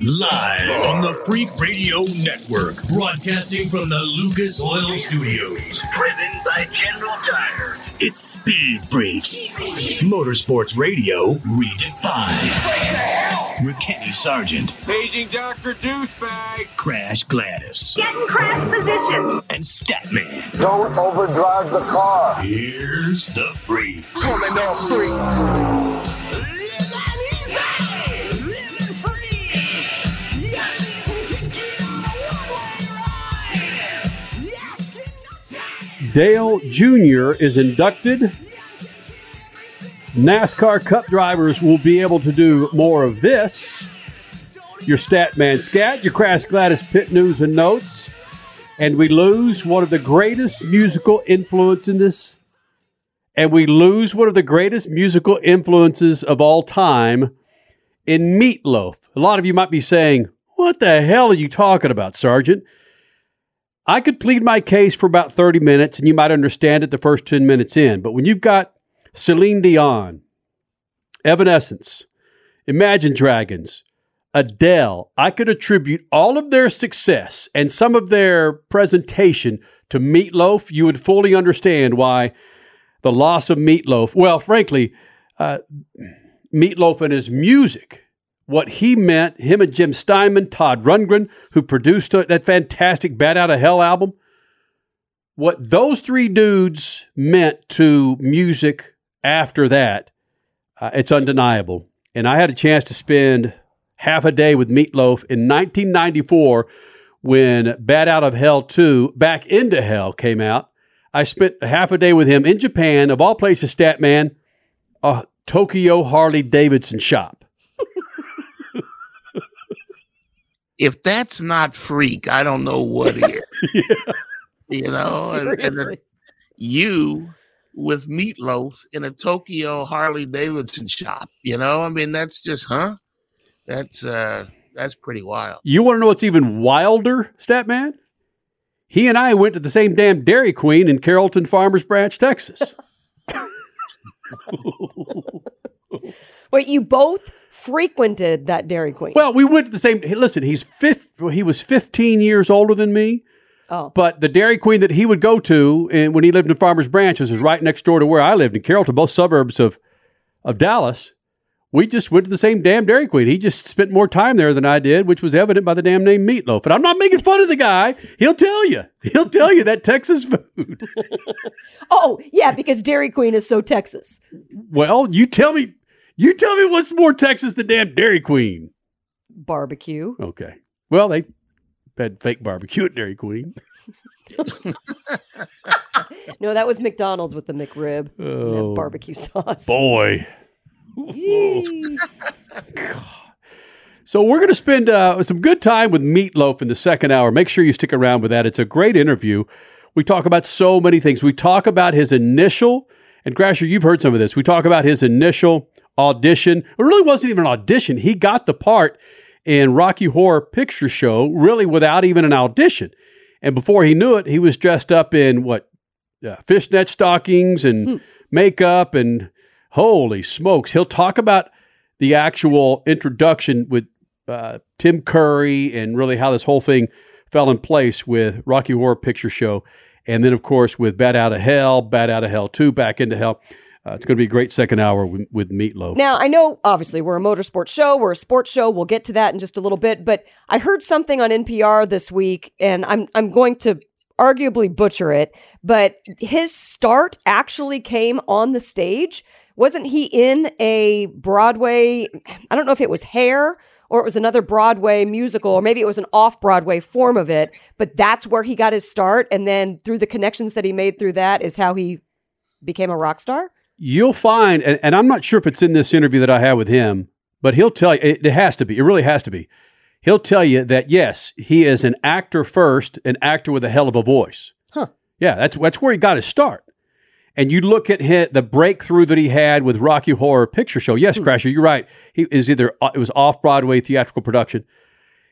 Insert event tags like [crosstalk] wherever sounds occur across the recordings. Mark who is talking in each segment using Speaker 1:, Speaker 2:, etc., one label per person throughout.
Speaker 1: Live on the Freak Radio Network, broadcasting from the Lucas Oil Studios.
Speaker 2: Driven by General Tire.
Speaker 1: It's Speed Freaks. Motorsports Radio redefined. With Kenny Sargent,
Speaker 3: Paging Dr. Douchebag.
Speaker 1: Crash Gladys,
Speaker 4: Getting crash position.
Speaker 1: and Statman.
Speaker 5: Don't overdrive the car.
Speaker 1: Here's the Freaks.
Speaker 6: Dale Jr. is inducted. NASCAR Cup drivers will be able to do more of this. Your Statman Scat, your Crash Gladys Pit News and Notes. And we lose one of the greatest musical influences. In this. And we lose one of the greatest musical influences of all time in Meatloaf. A lot of you might be saying, What the hell are you talking about, Sargent? I could plead my case for about 30 minutes and you might understand it the first 10 minutes in. But when you've got Celine Dion, Evanescence, Imagine Dragons, Adele, I could attribute all of their success and some of their presentation to Meatloaf. You would fully understand why the loss of Meatloaf, well, frankly, uh, Meatloaf and his music what he meant, him and Jim Steinman, Todd Rundgren, who produced that fantastic Bat Out of Hell album, what those three dudes meant to music after that, uh, it's undeniable. And I had a chance to spend half a day with Meatloaf in 1994 when Bat Out of Hell 2, Back into Hell came out. I spent half a day with him in Japan, of all places, Statman, a Tokyo Harley Davidson shop.
Speaker 7: If that's not freak, I don't know what is. [laughs] You know, and, and then you with meatloaf in a Tokyo Harley Davidson shop. You know, I mean, that's just, huh? That's uh, that's pretty wild.
Speaker 6: You want to know what's even wilder, Statman? He and I went to the same damn Dairy Queen in Carrollton Farmers Branch, Texas. [laughs]
Speaker 8: Wait, you both frequented that Dairy Queen.
Speaker 6: well, we went to the same. Listen, he's fifth. He was 15 years older than me.
Speaker 8: oh,
Speaker 6: But the Dairy Queen that he would go to, and when he lived in Farmers Branch, was right next door to where I lived in Carrollton, both suburbs of of Dallas. We just went to the same damn Dairy Queen. He just spent more time there than I did, which was evident by the damn name Meatloaf. And I'm not making fun of the guy. He'll tell you. He'll tell you that Texas food. [laughs]
Speaker 8: oh, yeah, because Dairy Queen is so Texas.
Speaker 6: Well, you tell me. You tell me what's more Texas than damn Dairy Queen.
Speaker 8: Barbecue.
Speaker 6: Okay. Well, they had fake barbecue at Dairy Queen. [laughs] [laughs]
Speaker 8: No, that was McDonald's with the McRib and
Speaker 6: Oh,
Speaker 8: that barbecue sauce.
Speaker 6: Boy. [laughs] So we're going to spend uh, some good time with Meatloaf in the second hour. Make sure you stick around with that. It's a great interview. We talk about so many things. We talk about his initial, and Grasher, you've heard some of this. We talk about his initial audition. It really wasn't even an audition. He got the part in Rocky Horror Picture Show really without even an audition. And before he knew it, he was dressed up in what uh, fishnet stockings and makeup and holy smokes. He'll talk about the actual introduction with uh, Tim Curry and really how this whole thing fell in place with Rocky Horror Picture Show. And then, of course, with Bat Out of Hell, Bat Out of Hell 2, Back into Hell. Uh, it's going to be a great second hour with, with Meatloaf.
Speaker 8: Now, I know obviously we're a motorsports show, we're a sports show. We'll get to that in just a little bit, but I heard something on NPR this week and I'm I'm going to arguably butcher it, but his start actually came on the stage. Wasn't he in a Broadway, I don't know if it was Hair or it was another Broadway musical or maybe it was an off-Broadway form of it, but that's where he got his start and then through the connections that he made through that is how he became a rock star?
Speaker 6: You'll find, and, and I'm not sure if it's in this interview that I had with him, but he'll tell you, it, it has to be, it really has to be. He'll tell you that yes, he is an actor first, an actor with a hell of a voice.
Speaker 8: Huh.
Speaker 6: Yeah, that's that's where he got his start. And you look at his, the breakthrough that he had with Rocky Horror Picture Show. Yes, Crasher, you're right. He is either uh, it was off Broadway theatrical production.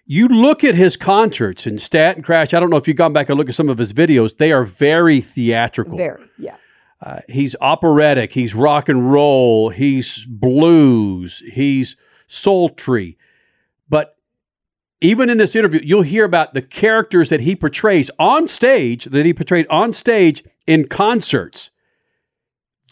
Speaker 6: You look at his concerts and Stat and Crash. I don't know if you've gone back and look at some of his videos. They are very theatrical.
Speaker 8: Very, yeah.
Speaker 6: Uh, he's operatic. He's rock and roll. He's blues. He's sultry. But even in this interview, you'll hear about the characters that he portrays on stage, that he portrayed on stage in concerts.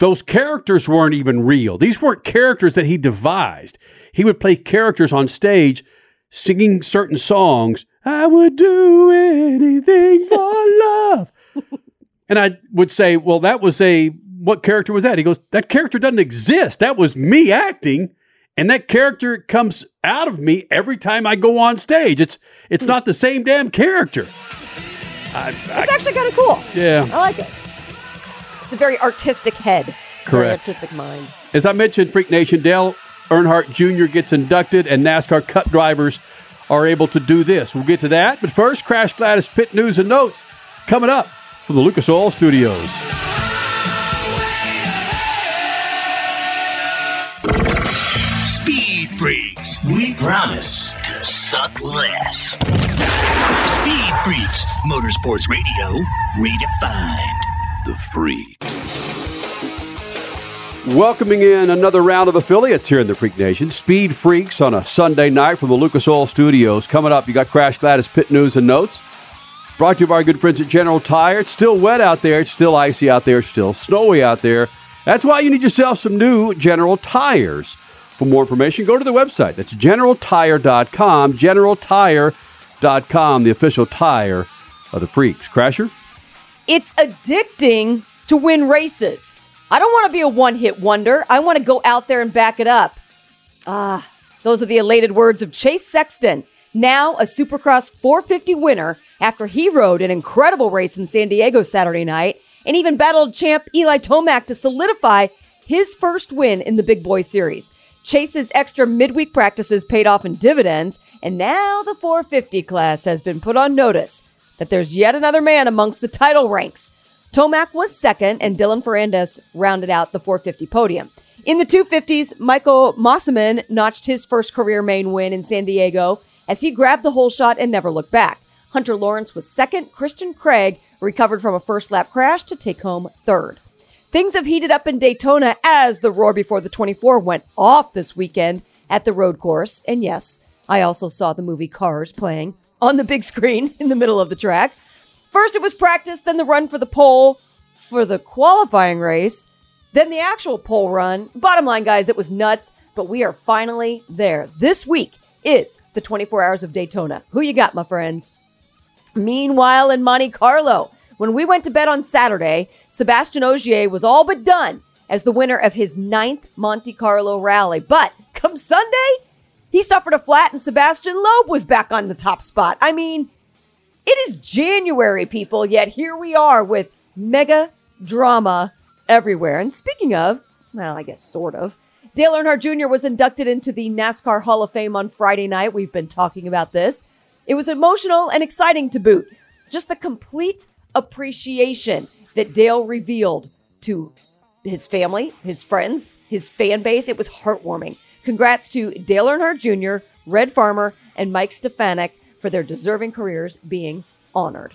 Speaker 6: Those characters weren't even real. These weren't characters that he devised. He would play characters on stage singing certain songs. I would do anything for love. [laughs] and I would say, well, that was a, what character was that? He goes, that character doesn't exist. That was me acting. And that character comes out of me every time I go on stage. It's it's hmm. not the same damn character. I, I,
Speaker 8: It's actually kind of cool.
Speaker 6: yeah.
Speaker 8: I like it. It's a very artistic head. Very
Speaker 6: Correct.
Speaker 8: artistic mind.
Speaker 6: As I mentioned, Freak Nation, Dale Earnhardt Jr. gets inducted, and NASCAR Cup drivers are able to do this. We'll get to that. But first, Crash Gladys Pit News and Notes coming up from the Lucas Oil Studios.
Speaker 1: Speed Freaks. We promise to suck less. Speed Freaks. Motorsports Radio. Redefined. The Freaks.
Speaker 6: Welcoming in another round of affiliates here in the Freak Nation. Speed Freaks on a Sunday night from the Lucas Oil Studios. Coming up, you got Crash Gladys Pit News and Notes. Brought to you by our good friends at General Tire. It's still wet out there. It's still icy out there. It's still snowy out there. That's why you need yourself some new General Tires. For more information, go to the website. That's generaltire.com. Generaltire.com, the official tire of the Freaks. Crasher?
Speaker 8: It's addicting to win races. I don't want to be a one hit wonder. I want to go out there and back it up. Ah, those are the elated words of Chase Sexton, now a Supercross 450 winner after he rode an incredible race in San Diego Saturday night and even battled champ Eli Tomac to solidify his first win in the Big Boy Series. Chase's extra midweek practices paid off in dividends, and now the 450 class has been put on notice that there's yet another man amongst the title ranks. Tomac was second, and Dylan Ferrandis rounded out the 450 podium. In the 250s, Michael Mosiman notched his first career main win in San Diego as he grabbed the holeshot and never looked back. Hunter Lawrence was second. Christian Craig recovered from a first lap crash to take home third. Things have heated up in Daytona as the roar before the 24 went off this weekend at the road course. And yes, I also saw the movie Cars playing on the big screen [laughs] in the middle of the track. First, it was practice, then the run for the pole for the qualifying race, then the actual pole run. Bottom line, guys, it was nuts, but we are finally there. This week is the 24 Hours of Daytona. Who you got, my friends? Meanwhile, in Monte Carlo, when we went to bed on Saturday, Sebastian Ogier was all but done as the winner of his ninth Monte Carlo rally. But come Sunday, he suffered a flat and Sebastian Loeb was back on the top spot. I mean, it is January, people, yet here we are with mega drama everywhere. And speaking of, well, I guess sort of, Dale Earnhardt Jr. was inducted into the NASCAR Hall of Fame on Friday night. We've been talking about this. It was emotional and exciting to boot. Just the complete appreciation that Dale revealed to his family, his friends, his fan base. It was heartwarming. Congrats to Dale Earnhardt Jr., Red Farmer, and Mike Stefanik for their deserving careers being honored.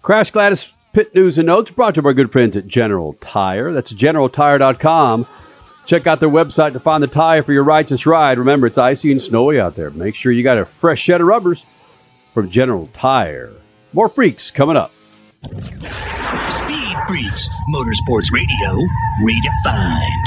Speaker 6: Crash Gladys Pit News and Notes brought to you by our good friends at General Tire. That's generaltire.com. Check out their website to find the tire for your righteous ride. Remember, it's icy and snowy out there. Make sure you got a fresh set of rubbers from General Tire. More freaks coming up.
Speaker 1: Speed Freaks. Motorsports Radio. Redefined.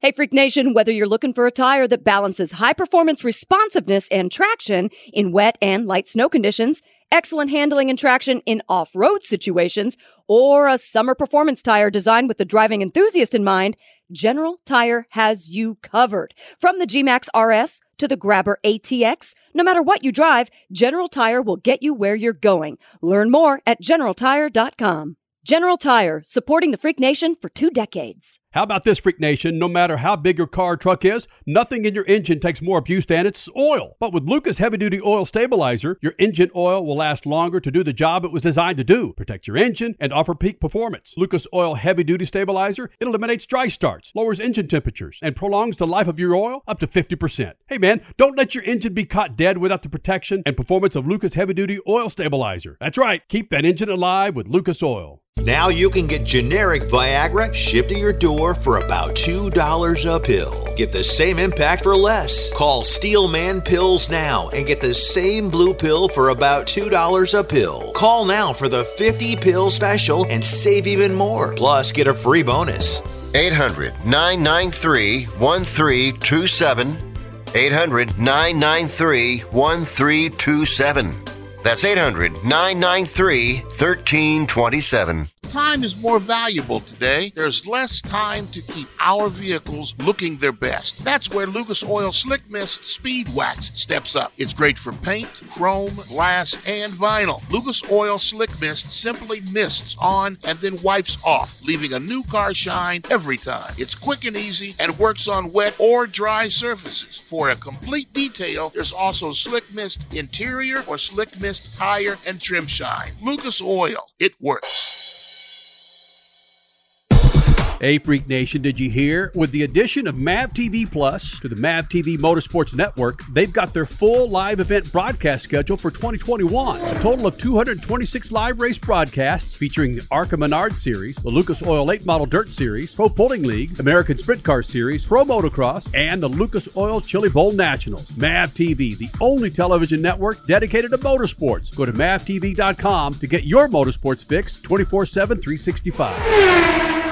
Speaker 8: Hey, Freak Nation, whether you're looking for a tire that balances high performance responsiveness and traction in wet and light snow conditions, excellent handling and traction in off road situations, or a summer performance tire designed with the driving enthusiast in mind, General Tire has you covered. From the G-Max RS to the Grabber ATX, no matter what you drive, General Tire will get you where you're going. Learn more at generaltire.com. General Tire, supporting the Freak Nation for two decades.
Speaker 6: How about this, Freak Nation? No matter how big your car or truck is, nothing in your engine takes more abuse than its oil. But with Lucas Heavy Duty Oil Stabilizer, your engine oil will last longer to do the job it was designed to do protect your engine and offer peak performance. Lucas Oil Heavy Duty Stabilizer, it eliminates dry starts, lowers engine temperatures, and prolongs the life of your oil up to 50%. Hey man, don't let your engine be caught dead without the protection and performance of Lucas Heavy Duty Oil Stabilizer. That's right, keep that engine alive with Lucas Oil.
Speaker 9: Now you can get generic Viagra shipped to your door for about $2 a pill. Get the same impact for less. Call Steelman Pills now and get the same blue pill for about $2 a pill. Call now for the 50 pill special and save even more. Plus, get a free bonus.
Speaker 10: 800 993 1327. 800 993 1327. That's 800 993 1327.
Speaker 7: Time is more valuable today. There's less time to keep our vehicles looking their best. That's where Lucas Oil Slick Mist Speed Wax steps up. It's great for paint, chrome, glass, and vinyl. Lucas Oil Slick Mist simply mists on and then wipes off, leaving a new car shine every time. It's quick and easy and works on wet or dry surfaces. For a complete detail, there's also Slick Mist Interior or Slick Mist Tire and Trim Shine. Lucas Oil, it works.
Speaker 6: Hey, Freak Nation, did you hear? With the addition of MAV TV Plus to the MAV TV Motorsports Network, they've got their full live event broadcast schedule for 2021. A total of 226 live race broadcasts featuring the ARCA Menard Series, the Lucas Oil Late Model Dirt Series, Pro Pulling League, American Sprint Car Series, Pro Motocross, and the Lucas Oil Chili Bowl Nationals. MAV TV, the only television network dedicated to motorsports. Go to mavtv.com to get your motorsports fix 24 7, 365.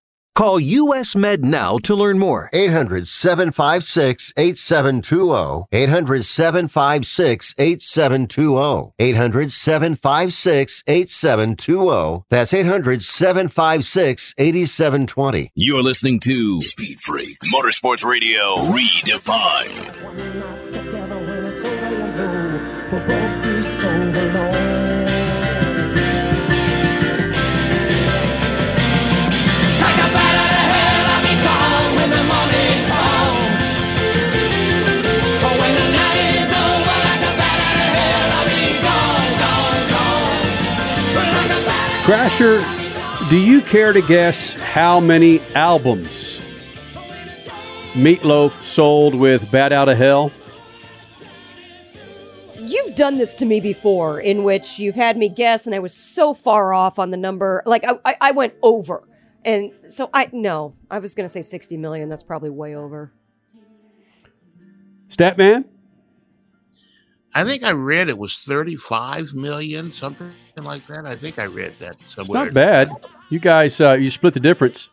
Speaker 11: Call US Med now to learn more.
Speaker 10: 800 756 8720. 800 756 8720. 800 756 8720. That's 800 756 8720.
Speaker 1: You're listening to Speed Freaks Motorsports Radio Redefined.
Speaker 6: Crasher, do you care to guess how many albums Meatloaf sold with Bat Out of Hell?
Speaker 8: You've done this to me before, in which you've had me guess, and I was so far off on the number. Like I, I, I went over, and so I no, I was going to say sixty million. That's probably way over.
Speaker 6: Statman?
Speaker 7: I think I read it was 35 million, something like that. I think I read that
Speaker 6: It's
Speaker 7: somewhere.
Speaker 6: not bad. You guys, uh, you split the difference.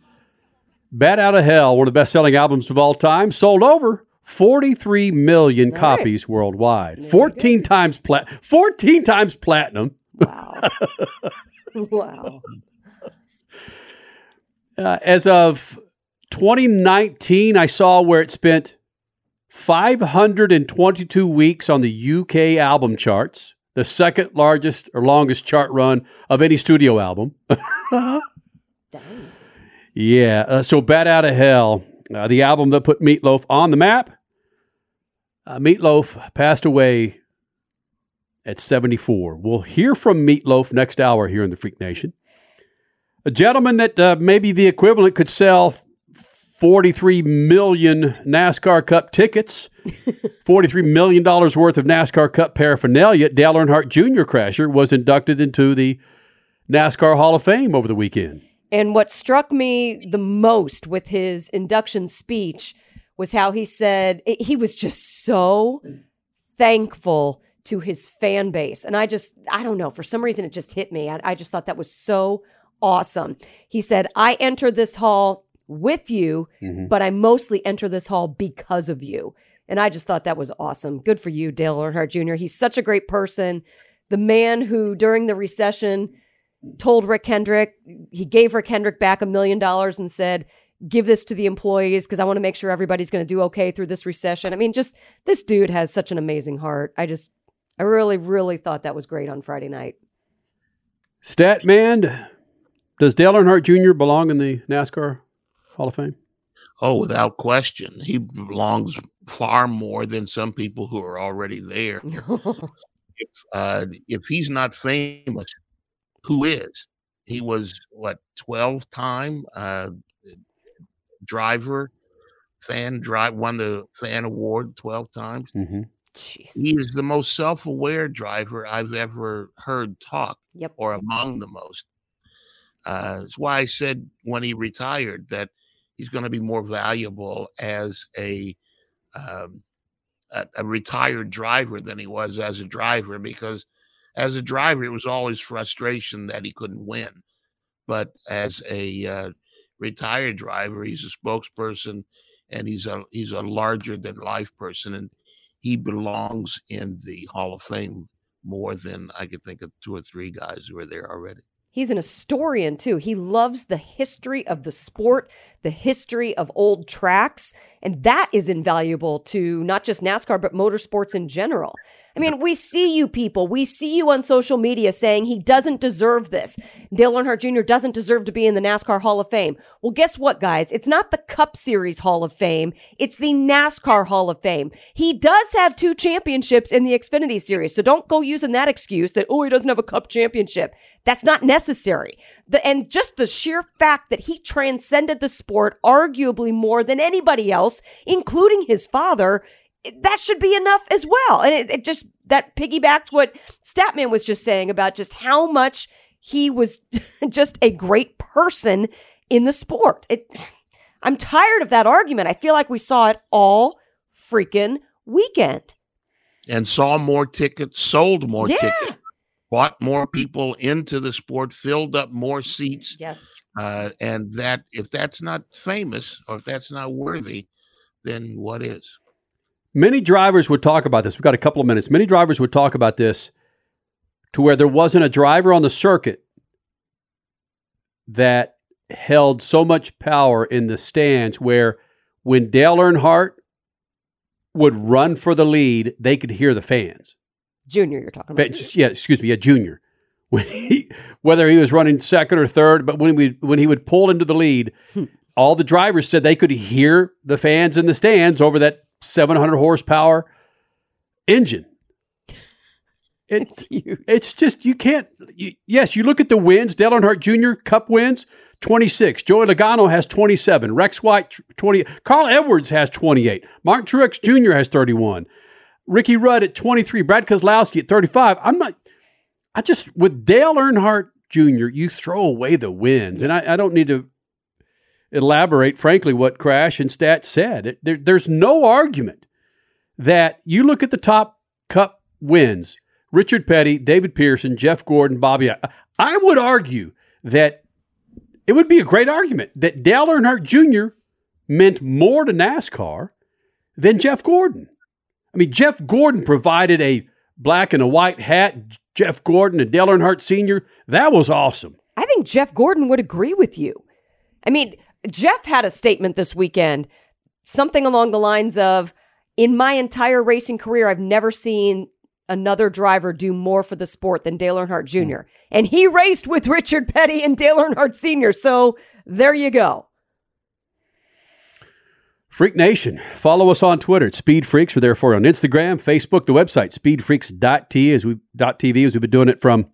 Speaker 6: Bat Out of Hell, one of the best selling albums of all time, sold over 43 million
Speaker 8: All right.
Speaker 6: copies worldwide. 14 times plat 14 times platinum.
Speaker 8: Wow. [laughs] wow.
Speaker 6: Uh, as of 2019, I saw where it spent 522 weeks on the UK album charts, the second largest or longest chart run of any studio album. [laughs] Yeah, uh, so Bat Out of Hell, uh, the album that put Meatloaf on the map. Uh, Meatloaf passed away at 74. We'll hear from Meatloaf next hour here in the Freak Nation. A gentleman that uh, maybe the equivalent could sell 43 million NASCAR Cup tickets, [laughs] $43 million worth of NASCAR Cup paraphernalia. Dale Earnhardt Jr. Crasher was inducted into the NASCAR Hall of Fame over the weekend.
Speaker 8: And what struck me the most with his induction speech was how he said he was just so thankful to his fan base. And I just, I don't know, for some reason it just hit me. I, I just thought that was so awesome. He said, I enter this hall with you, mm-hmm. but I mostly enter this hall because of you. And I just thought that was awesome. Good for you, Dale Earnhardt Jr. He's such a great person. The man who, during the recession, told Rick Hendrick, he gave Rick Hendrick back a million dollars and said, give this to the employees because I want to make sure everybody's going to do okay through this recession. I mean, just this dude has such an amazing heart. I just, I really, really thought that was great on Friday night.
Speaker 6: Statman, does Dale Earnhardt Jr. belong in the NASCAR Hall of Fame?
Speaker 7: Oh, without question. He belongs far more than some people who are already there. [laughs] if uh, if he's not famous, who is? he was what 12 time uh, driver fan drive won the fan award 12 times
Speaker 6: Mm-hmm.
Speaker 7: He is the most self-aware driver i've ever heard talk
Speaker 8: Yep.
Speaker 7: or among the most uh, that's why i said when he retired that he's going to be more valuable as a, um, a a retired driver than he was as a driver because as a driver it was always frustration that he couldn't win. But as a uh, retired driver he's a spokesperson and he's a he's a larger than life person and he belongs in the hall of fame more than i could think of two or three guys who are there already
Speaker 8: He's an historian too. He loves the history of the sport, the history of old tracks, and that is invaluable to not just NASCAR but motorsports in general. I mean, we see you people, we see you on social media saying he doesn't deserve this. Dale Earnhardt Jr. doesn't deserve to be in the NASCAR Hall of Fame. Well, guess what, guys? It's not the Cup Series Hall of Fame, it's the NASCAR Hall of Fame. He does have two championships in the Xfinity Series, so don't go using that excuse that, oh, he doesn't have a Cup championship. That's not necessary. The, and just the sheer fact that he transcended the sport arguably more than anybody else, including his father, that should be enough as well. And it, it just, that piggybacks what Statman was just saying about just how much he was [laughs] just a great person in the sport. It, I'm tired of that argument. I feel like we saw it all freaking weekend.
Speaker 7: and saw more tickets sold more
Speaker 8: Yeah.
Speaker 7: tickets brought more people into the sport filled up more seats
Speaker 8: Yes.
Speaker 7: uh, and that if that's not famous or if that's not worthy then what is
Speaker 6: Many drivers would talk about this. We've got a couple of minutes. Many drivers would talk about this to where there wasn't a driver on the circuit that held so much power in the stands where when Dale Earnhardt would run for the lead, they could hear the fans.
Speaker 8: Junior, you're talking about.
Speaker 6: just- yeah, excuse me, yeah, junior. [laughs] When he, whether he was running second or third, but when we when he would pull into the lead, hmm. all the drivers said they could hear the fans in the stands over that 700 horsepower engine. [laughs] It's
Speaker 8: huge.
Speaker 6: it's just you can't. You, yes, you look at the wins. Dale Earnhardt Jr. Cup wins 26. Joey Logano has 27. Rex White 20. Carl Edwards has 28. Martin Truex Jr. has 31. Ricky Rudd at 23. Brad Keselowski at 35. I'm not. I just with Dale Earnhardt Jr. You throw away the wins, and I, I don't need to elaborate. Frankly, what Crash and Stat said. It- there, there's no argument that you look at the top Cup wins. Richard Petty, David Pearson, Jeff Gordon, Bobby. I- I would argue that it would be a great argument that Dale Earnhardt Jr. meant more to NASCAR than Jeff Gordon. I mean, Jeff Gordon provided a black and a white hat. Jeff Gordon and Dale Earnhardt Sr. That was awesome.
Speaker 8: I think Jeff Gordon would agree with you. I mean, Jeff had a statement this weekend, something along the lines of In my entire racing career, I've never seen another driver do more for the sport than Dale Earnhardt Jr. Hmm. And he raced with Richard Petty and Dale Earnhardt Sr. So there you go.
Speaker 6: Freak Nation. Follow us on Twitter at Speed Freaks. We're there for you on Instagram, Facebook, the website, speedfreaks.t as we .tv as we've been doing it from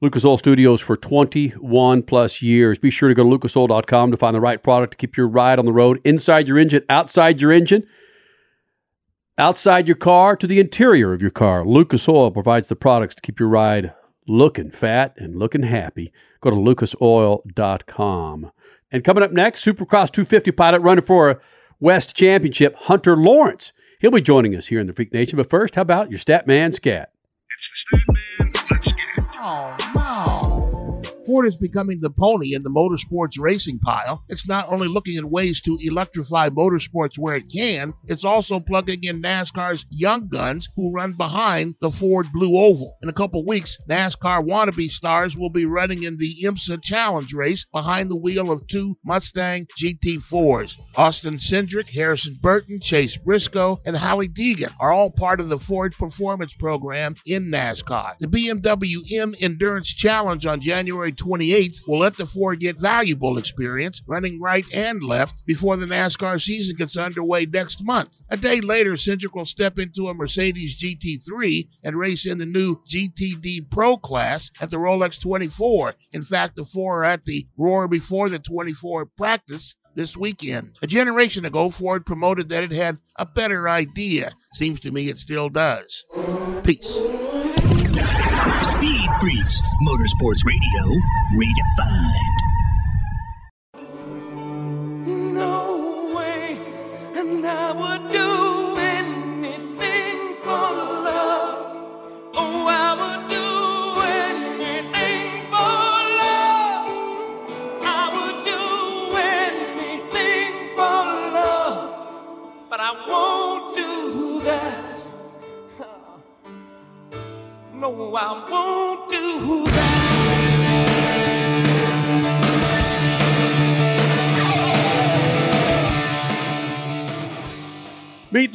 Speaker 6: Lucas Oil Studios for 21 plus years. Be sure to go to lucasoil.com to find the right product to keep your ride on the road, inside your engine, outside your engine, outside your car, to the interior of your car. Lucas Oil provides the products to keep your ride looking fat and looking happy. Go to lucasoil.com. And coming up next, Supercross 250 pilot running for a West Championship, Hunter Lawrence. He'll be joining us here in the Freak Nation. But first, how about your stat man scat? It's the Stat Man Scat.
Speaker 7: Oh, no. Ford is becoming the pony in the motorsports racing pile. It's not only looking at ways to electrify motorsports where it can, it's also plugging in NASCAR's young guns who run behind the Ford Blue Oval. In a couple weeks, NASCAR wannabe stars will be running in the IMSA Challenge race behind the wheel of two Mustang GT4s. Austin Cindric, Harrison Burton, Chase Briscoe, and Hailie Deegan are all part of the Ford Performance Program in NASCAR. The BMW M Endurance Challenge on January 28th will let the four get valuable experience running right and left before the NASCAR season gets underway next month. A day later, Cindric will step into a Mercedes GT3 and race in the new GTD Pro class at the Rolex 24. In fact, the four are at the Roar before the 24 practice this weekend. A generation ago, Ford promoted that it had a better idea. Seems to me it still does. Peace.
Speaker 1: Speed Motorsports Radio, redefined.
Speaker 12: No way, and I would do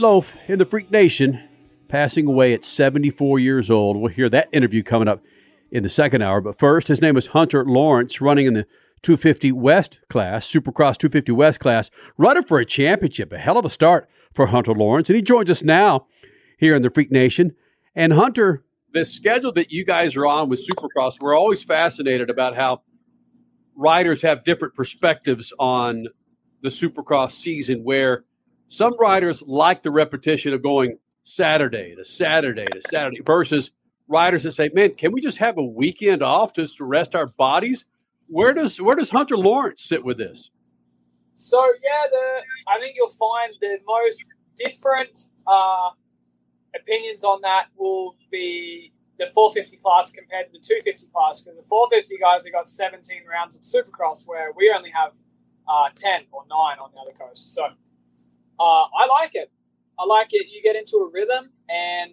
Speaker 6: Meatloaf in the Freak Nation, passing away at 74 years old. We'll hear that interview coming up in the second hour. But first, his name is Hunter Lawrence, running in the 250 West class, Supercross 250 West class, running for a championship. A hell of a start for Hunter Lawrence. And he joins us now here in the Freak Nation. And Hunter, the schedule that you guys are on with Supercross, we're always fascinated about how riders have different perspectives on the Supercross season where some riders like the repetition of going Saturday to Saturday to Saturday versus riders that say, "Man, can we just have a weekend off just to rest our bodies?" Where does where does Hunter Lawrence sit with this?
Speaker 13: So yeah, the I think you'll find the most different uh, opinions on that will be the 450 class compared to the 250 class because the 450 guys have got 17 rounds of Supercross where we only have uh, 10 or 9 on the other coast. So uh, I like it. I like it. You get into a rhythm, and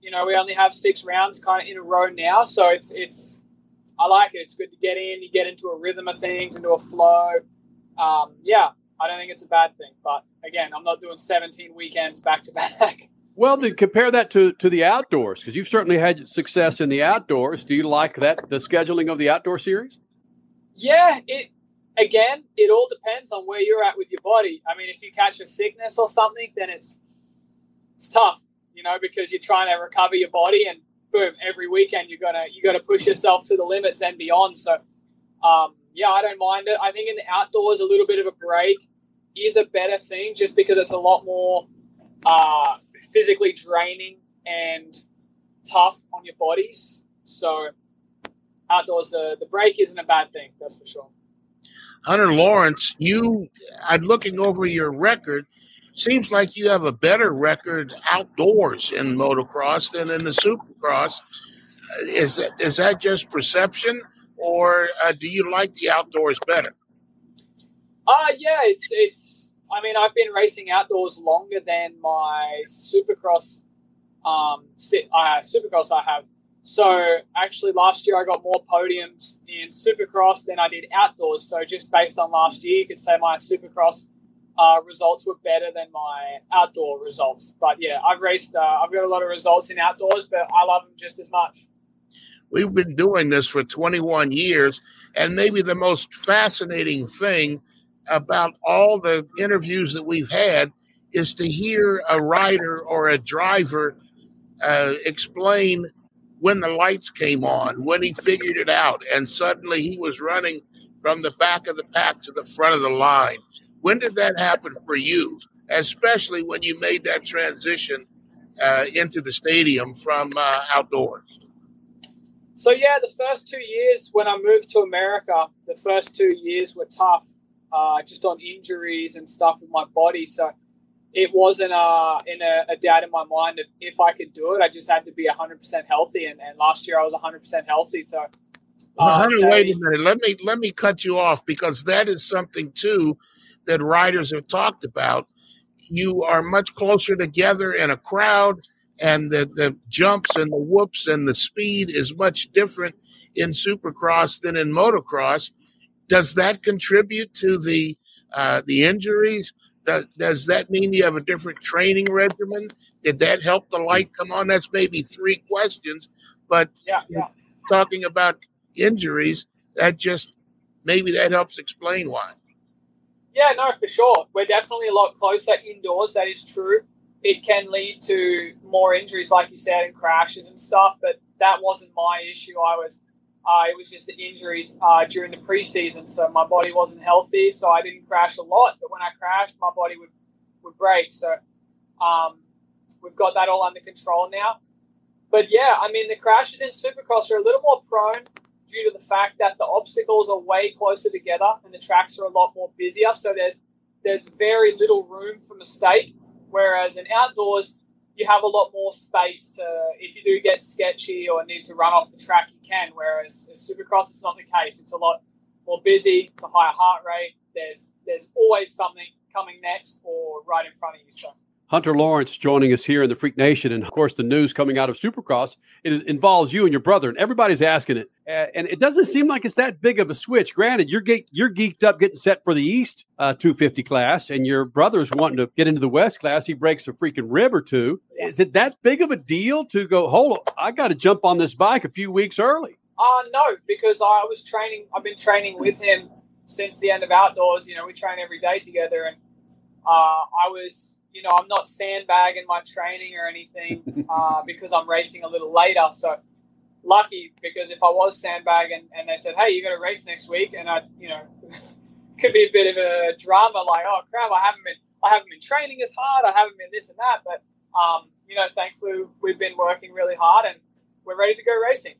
Speaker 13: you know we only have six rounds kind of in a row now, so it's it's. I like it. It's good to get in. You get into a rhythm of things, into a flow. Um, yeah, I don't think it's a bad thing. But again, I'm not doing 17 weekends back to back. [laughs]
Speaker 6: Well, then compare that to to the outdoors because you've certainly had success in the outdoors. Do you like that the scheduling of the outdoor series?
Speaker 13: Yeah, it again, it all depends on where you're at with your body. I mean, if you catch a sickness or something, then it's it's tough, you know, because you're trying to recover your body, and boom, every weekend you're gonna you got to push yourself to the limits and beyond. So, um, yeah, I don't mind it. I think in the outdoors, a little bit of a break is a better thing, just because it's a lot more uh, physically draining and tough on your bodies. So, outdoors, the the break isn't a bad thing. That's for sure.
Speaker 7: Hunter Lawrence, you, I'm looking over your record. Seems like you have a better record outdoors in motocross than in the supercross. Uh, Is that, is that just perception, or uh, do you like the outdoors better?
Speaker 13: Uh yeah, it's it's. I mean, I've been racing outdoors longer than my Supercross, um, uh, Supercross I have. So actually, last year I got more podiums in Supercross than I did outdoors. So just based on last year, you could say my Supercross uh, results were better than my outdoor results. But yeah, I've raced. Uh, I've got a lot of results in outdoors, but I love them just as much.
Speaker 7: We've been doing this for 21 years, and maybe the most fascinating thing about all the interviews that we've had is to hear a rider or a driver uh, explain when the lights came on, when he figured it out, and suddenly he was running from the back of the pack to the front of the line. When did that happen for you, especially when you made that transition uh, into the stadium from uh, outdoors?
Speaker 13: So yeah, the first two years when I moved to America, the first two years were tough, uh, just on injuries and stuff with my body. So it wasn't uh, in a, a doubt in my mind that if I could do it, I just had to be 100% healthy. And, and last year I was 100% healthy. So
Speaker 7: Well,
Speaker 13: uh,
Speaker 7: Hunter,
Speaker 13: they-
Speaker 7: wait a minute. Let me let me cut you off because that is something too that riders have talked about. You are much closer together in a crowd, and the, the jumps and the whoops and the speed is much different in Supercross than in motocross. Does that contribute to the uh, the injuries? Does, does that mean you have a different training regimen? Did that help the light come on? That's maybe three questions, but
Speaker 13: yeah, yeah.
Speaker 7: talking about injuries, that just maybe that helps explain why.
Speaker 13: Yeah, no, for sure. We're definitely a lot closer indoors. That is true. It can lead to more injuries, like you said, and crashes and stuff. But that wasn't my issue. I was, uh, it was just the injuries uh, during the preseason. So my body wasn't healthy, so I didn't crash a lot. But when I crashed, my body would would break. So um, we've got that all under control now. But yeah, I mean, the crashes in Supercross are a little more prone due to the fact that the obstacles are way closer together and the tracks are a lot more busier. So there's there's very little room for mistake. Whereas in outdoors, you have a lot more space to if you do get sketchy or need to run off the track, you can. Whereas Supercross, it's not the case. It's a lot more busy. It's a higher heart rate. There's there's always something coming next or right in front of you. So
Speaker 6: Hunter Lawrence joining us here in the Freak Nation. And of course, the news coming out of Supercross, it is, involves you and your brother, and everybody's asking it. Uh, and it doesn't seem like it's that big of a switch. Granted, you're, ge- you're geeked up getting set for the East uh, 250 class, and your brother's wanting to get into the West class. He breaks a freaking rib or two. Is it that big of a deal to go, hold on, I got to jump on this bike a few weeks early?
Speaker 13: Uh, no, because I was training, I've been training with him since the end of outdoors. You know, we train every day together, and uh, I was you know, I'm not sandbagging my training or anything [laughs] uh, because I'm racing a little later. So lucky because if I was sandbagging and they said, "Hey, you got to race next week," and I, you know, [laughs] could be a bit of a drama, like, "Oh crap, I haven't been, I haven't been training as hard, I haven't been this and that." But um, you know, thankfully, we've been working really hard and we're ready to go racing.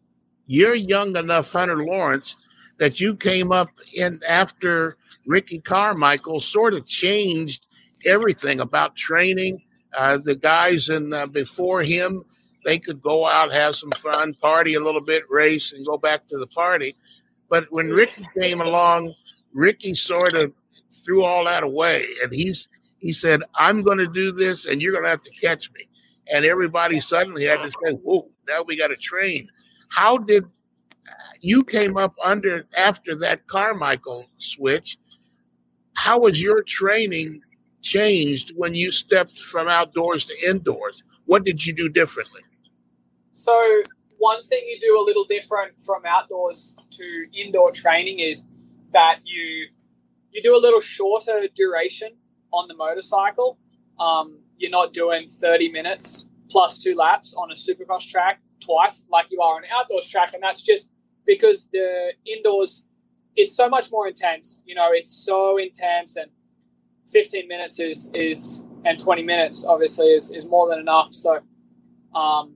Speaker 7: You're young enough, Hunter Lawrence, that you came up in after Ricky Carmichael sort of changed everything about training. Uh, the guys in uh, before him, they could go out, have some fun, party a little bit, race, and go back to the party. But when Ricky came along, Ricky sort of threw all that away, and he's he said, "I'm going to do this, and you're going to have to catch me." And everybody suddenly had to say, "Whoa, now we got to train." How did you came up under after that Carmichael switch? How was your training changed when you stepped from outdoors to indoors? What did you do differently?
Speaker 13: So, one thing you do a little different from outdoors to indoor training is that you you do a little shorter duration on the motorcycle. Um, you're not doing 30 minutes plus two laps on a supercross track twice like you are on an outdoors track, and that's just because the indoors it's so much more intense. You know, it's so intense and 15 minutes is is and 20 minutes obviously is, is more than enough. So, um,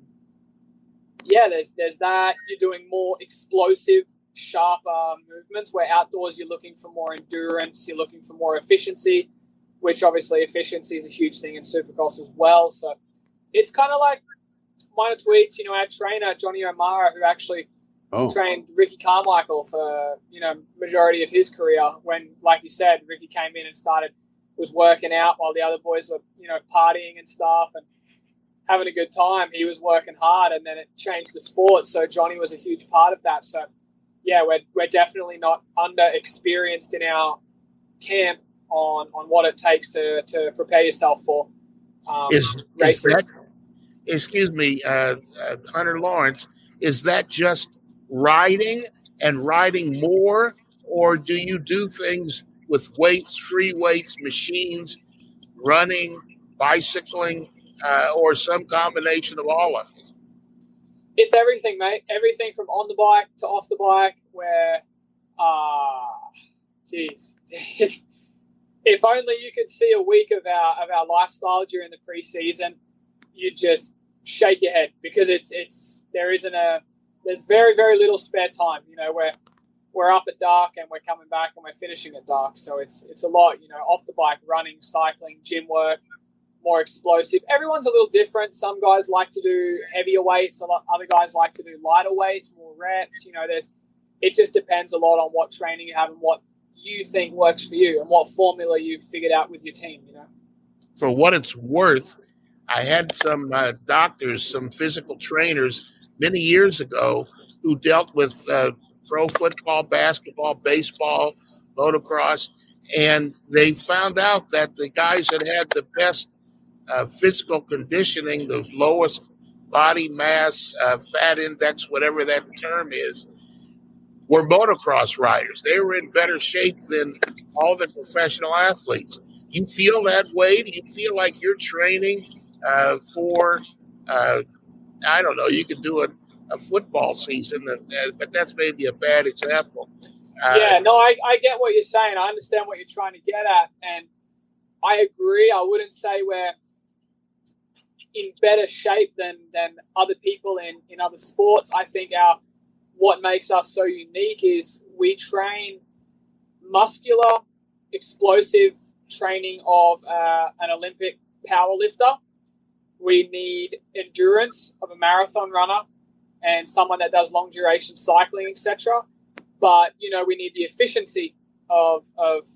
Speaker 13: yeah, there's there's that. You're doing more explosive, sharper movements. Where outdoors you're looking for more endurance. You're looking for more efficiency, which obviously efficiency is a huge thing in Supercross as well. So, it's kind of like minor tweaks. You know, our trainer Johnny O'Mara, who actually oh. trained Ricky Carmichael for you know majority of his career. When, like you said, Ricky came in and started was working out while the other boys were, you know, partying and stuff and having a good time. He was working hard, and then it changed the sport. So Johnny was a huge part of that. So yeah, we're we're definitely not under experienced in our camp on on what it takes to to prepare yourself for um,
Speaker 7: is, is that, excuse me, uh, uh, Hunter Lawrence, is that just riding and riding more, or do you do things with weights, free weights, machines, running, bicycling, uh, or some combination of all of it?
Speaker 13: It's everything, mate. Everything from on the bike to off the bike. Where, ah, uh, jeez, if, if only you could see a week of our of our lifestyle during the preseason, you'd just shake your head because it's it's there isn't a there's very very little spare time. You know where we're up at dark and we're coming back and we're finishing at dark. So it's it's a lot, you know, off the bike, running, cycling, gym work, more explosive. Everyone's a little different. Some guys like to do heavier weights. A lot other guys like to do lighter weights, more reps. You know, there's it just depends a lot on what training you have and what you think works for you and what formula you've figured out with your team. You know.
Speaker 7: For what it's worth, I had some uh, doctors, some physical trainers many years ago who dealt with uh, pro football, basketball, baseball, motocross, and they found out that the guys that had the best uh, physical conditioning, the lowest body mass, uh, fat index, whatever that term is, were motocross riders. They were in better shape than all the professional athletes. You feel that way? Do you feel like you're training uh, for, uh, I don't know, you could do a, a football season, but that's maybe a bad example. Uh,
Speaker 13: yeah, no, I, I get what you're saying. I understand what you're trying to get at, and I agree. I wouldn't say we're in better shape than than other people in in other sports. I think our what makes us so unique is we train muscular, explosive training of uh, an Olympic power lifter. We need endurance of a marathon runner and someone that does long duration cycling, etc. But you know, we need the efficiency of of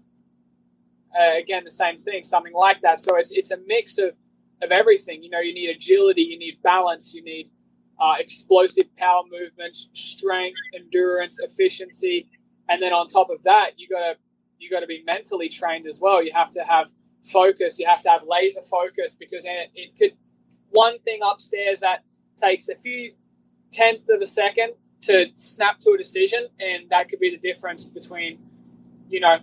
Speaker 13: uh, again the same thing, something like that. So it's it's a mix of of everything. You know, you need agility, you need balance, you need uh, explosive power movements, strength, endurance, efficiency, and then on top of that, you gotta you got to be mentally trained as well. You have to have focus. You have to have laser focus because it, it could one thing upstairs that takes a few tenths of a second to snap to a decision, and that could be the difference between you know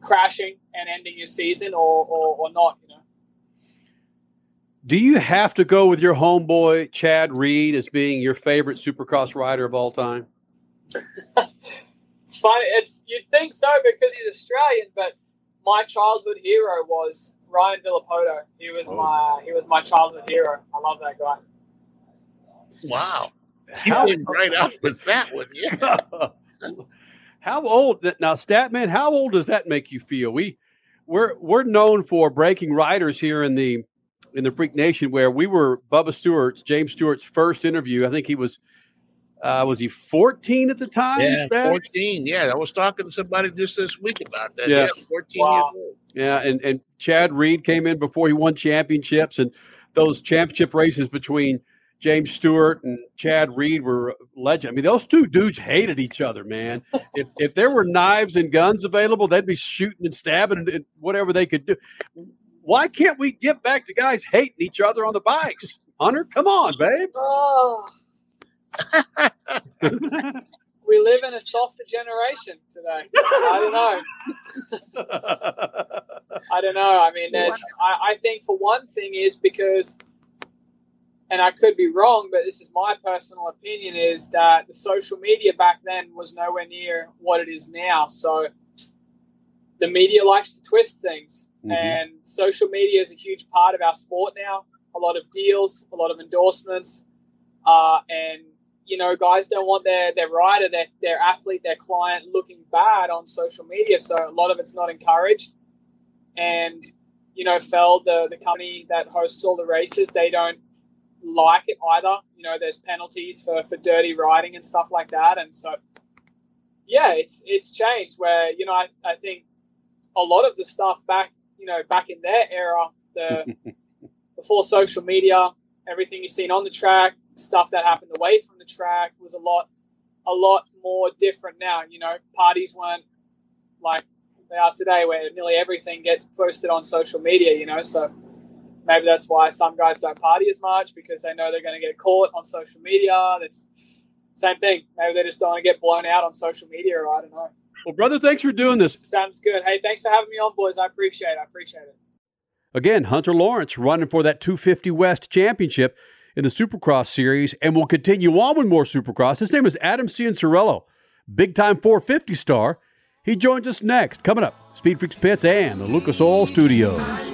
Speaker 13: crashing and ending your season or or, or not. You know.
Speaker 6: Do you have to go with your homeboy Chad Reed as being your favorite Supercross rider of all time? [laughs]
Speaker 13: it's funny. It's you'd think so because he's Australian, but my childhood hero was Ryan Villopoto. He was
Speaker 7: Oh.
Speaker 13: my he was my childhood hero. I love that guy.
Speaker 7: Wow. You went right [laughs] up with that one, yeah.
Speaker 6: How old now, Statman? How old does that make you feel? We we're we're known for breaking riders here in the in the Freak Nation, where we were Bubba Stewart's James Stewart's first interview. I think he was uh, was he fourteen at the time?
Speaker 7: Yeah,
Speaker 6: Spag?
Speaker 7: 14. Yeah, I was talking to somebody just this week about that.
Speaker 6: Yeah.
Speaker 7: Yeah, 14 years old.
Speaker 6: Yeah, and and Chad Reed came in before he won championships, and those championship races between James Stewart and Chad Reed were legend. I mean, those two dudes hated each other, man. [laughs] if if there were knives and guns available, they'd be shooting and stabbing and, and whatever they could do. Why can't we get back to guys hating each other on the bikes? Hunter, come on, babe.
Speaker 13: Oh. [laughs] we live in a softer generation today. I don't know. [laughs] I don't know. I mean, there's. I, I think for one thing is because, and I could be wrong, but this is my personal opinion: is that the social media back then was nowhere near what it is now. So the media likes to twist things,
Speaker 6: Mhm.
Speaker 13: and social media is a huge part of our sport now. A lot of deals, a lot of endorsements, uh, and you know, guys don't want their their rider, their their athlete, their client looking bad on social media. So a lot of it's not encouraged. And you know, Feld, the the company that hosts all the races, they don't like it either. You know, there's penalties for for dirty riding and stuff like that. And so, yeah, it's it's changed. Where you know, I I think a lot of the stuff back, you know, back in their era, the [laughs] before social media, everything you've seen on the track, stuff that happened away from the track was a lot, a lot more different now. You know, parties weren't like they are today, where nearly everything gets posted on social media. You know, so maybe that's why some guys don't party as much because they know they're going to get caught on social media. That's same thing. Maybe they just don't want to get blown out on social media, or I don't know.
Speaker 6: Well, brother, thanks for doing this.
Speaker 13: Sounds good. Hey, thanks for having me on, boys. I appreciate it. I appreciate it.
Speaker 6: Again, Hunter Lawrence running for that 250 West Championship in the Supercross series, and we'll continue on with more Supercross. His name is Adam Cianciarulo, big time 450 star. He joins us next. Coming up, Speed Freaks Pits and the Lucas Oil Studios.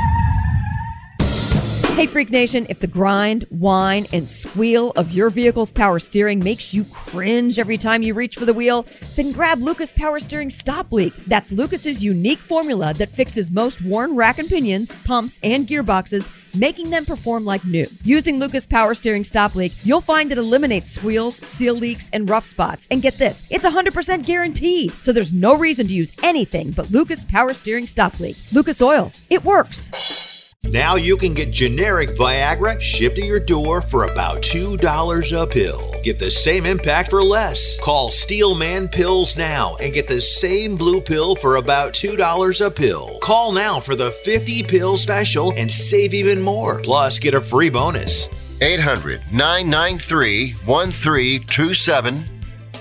Speaker 8: Hey, Freak Nation, if the grind, whine, and squeal of your vehicle's power steering makes you cringe every time you reach for the wheel, then grab Lucas Power Steering Stop Leak. That's Lucas's unique formula that fixes most worn rack and pinions, pumps, and gearboxes, making them perform like new. Using Lucas Power Steering Stop Leak, you'll find it eliminates squeals, seal leaks, and rough spots. And get this, it's 100% guaranteed, so there's no reason to use anything but Lucas Power Steering Stop Leak. Lucas Oil, it works.
Speaker 9: Now you can get generic Viagra shipped to your door for about $2 a pill. Get the same impact for less. Call Steelman Pills now and get the same blue pill for about $2 a pill. Call now for the 50 pill special and save even more. Plus, get a free bonus.
Speaker 10: 800 993 1327.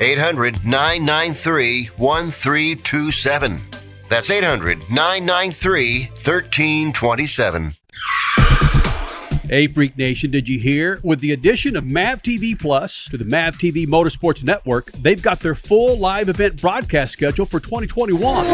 Speaker 10: 800 993 1327. That's 800 993 1327.
Speaker 6: Hey, Freak Nation, did you hear? With the addition of MAV TV Plus to the MAV TV Motorsports Network, they've got their full live event broadcast schedule for 2021.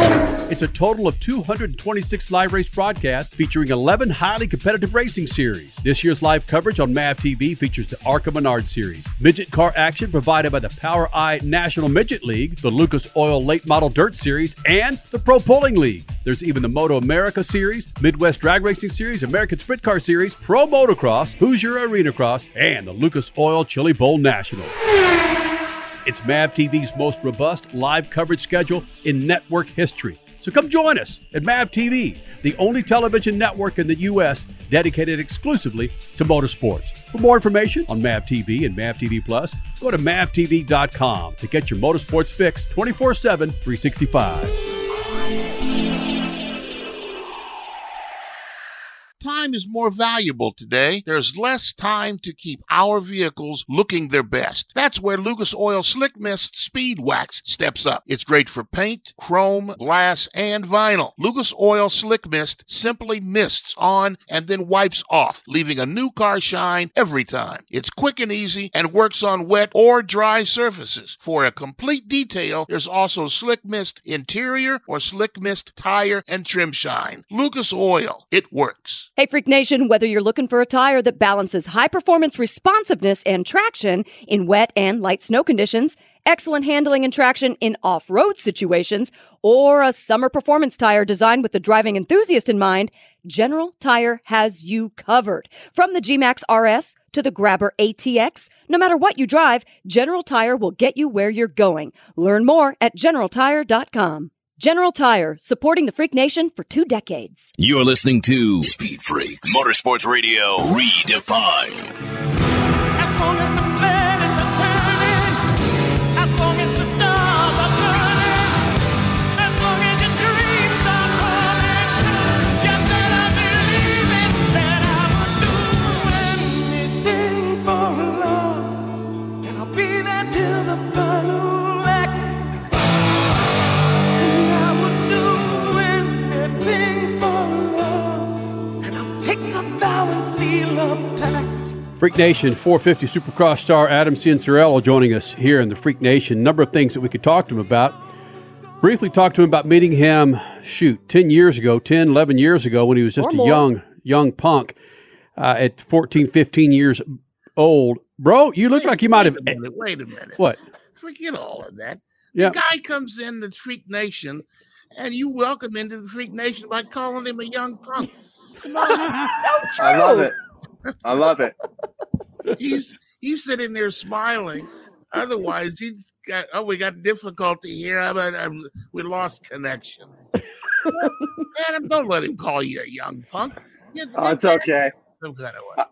Speaker 6: It's a total of 226 live race broadcasts featuring 11 highly competitive racing series. This year's live coverage on MAV TV features the ARCA Menard Series, midget car action provided by the POWRi National Midget League, the Lucas Oil Late Model Dirt Series, and the Pro Pulling League. There's even the Moto America Series, Midwest Drag Racing Series, American Sprint Car Series, Pro Motocross, Hoosier Arena Cross, and the Lucas Oil Chili Bowl National. It's MAV TV's most robust live coverage schedule in network history. So come join us at MAV TV, the only television network in the U.S. dedicated exclusively to motorsports. For more information on MAV TV and MAV TV Plus, go to mavtv.com to get your motorsports fix 24 7, 365.
Speaker 7: Time is more valuable today. There's less time to keep our vehicles looking their best. That's where Lucas Oil Slick Mist Speed Wax steps up. It's great for paint, chrome, glass, and vinyl. Lucas Oil Slick Mist simply mists on and then wipes off, leaving a new car shine every time. It's quick and easy and works on wet or dry surfaces. For a complete detail, there's also Slick Mist Interior or Slick Mist Tire and Trim Shine. Lucas Oil, it works.
Speaker 8: Hey, Freak Nation, whether you're looking for a tire that balances high performance responsiveness and traction in wet and light snow conditions, excellent handling and traction in off road situations, or a summer performance tire designed with the driving enthusiast in mind, General Tire has you covered. From the G Max RS to the Grabber ATX, no matter what you drive, General Tire will get you where you're going. Learn more at generaltire.com. General Tire, supporting the Freak Nation for two decades.
Speaker 1: You're listening to Speed Freaks Motorsports Radio Redefined.
Speaker 12: As
Speaker 6: Freak Nation 450 Supercross star Adam Cianciarulo joining us here in the Freak Nation. Number of things that we could talk to him about. Briefly talk to him about meeting him, shoot, 10 years ago, 10, 11 years ago when he was just a young, young punk uh, at 14, 15 years old. Bro, you look like you might have.
Speaker 7: Wait a minute. Wait a minute.
Speaker 6: What?
Speaker 7: Forget all of that.
Speaker 6: Yeah.
Speaker 7: The guy comes in the Freak Nation, and you welcome him to the Freak Nation by calling him a young punk. Come on. [laughs]
Speaker 8: so true.
Speaker 14: I love it. I love it. [laughs]
Speaker 7: he's he's sitting there smiling. Otherwise, he's got oh, we got difficulty here. I, I, I- we lost connection. Adam, don't let him call you a young punk. You-
Speaker 14: Oh, it's okay.
Speaker 7: Some kind of way.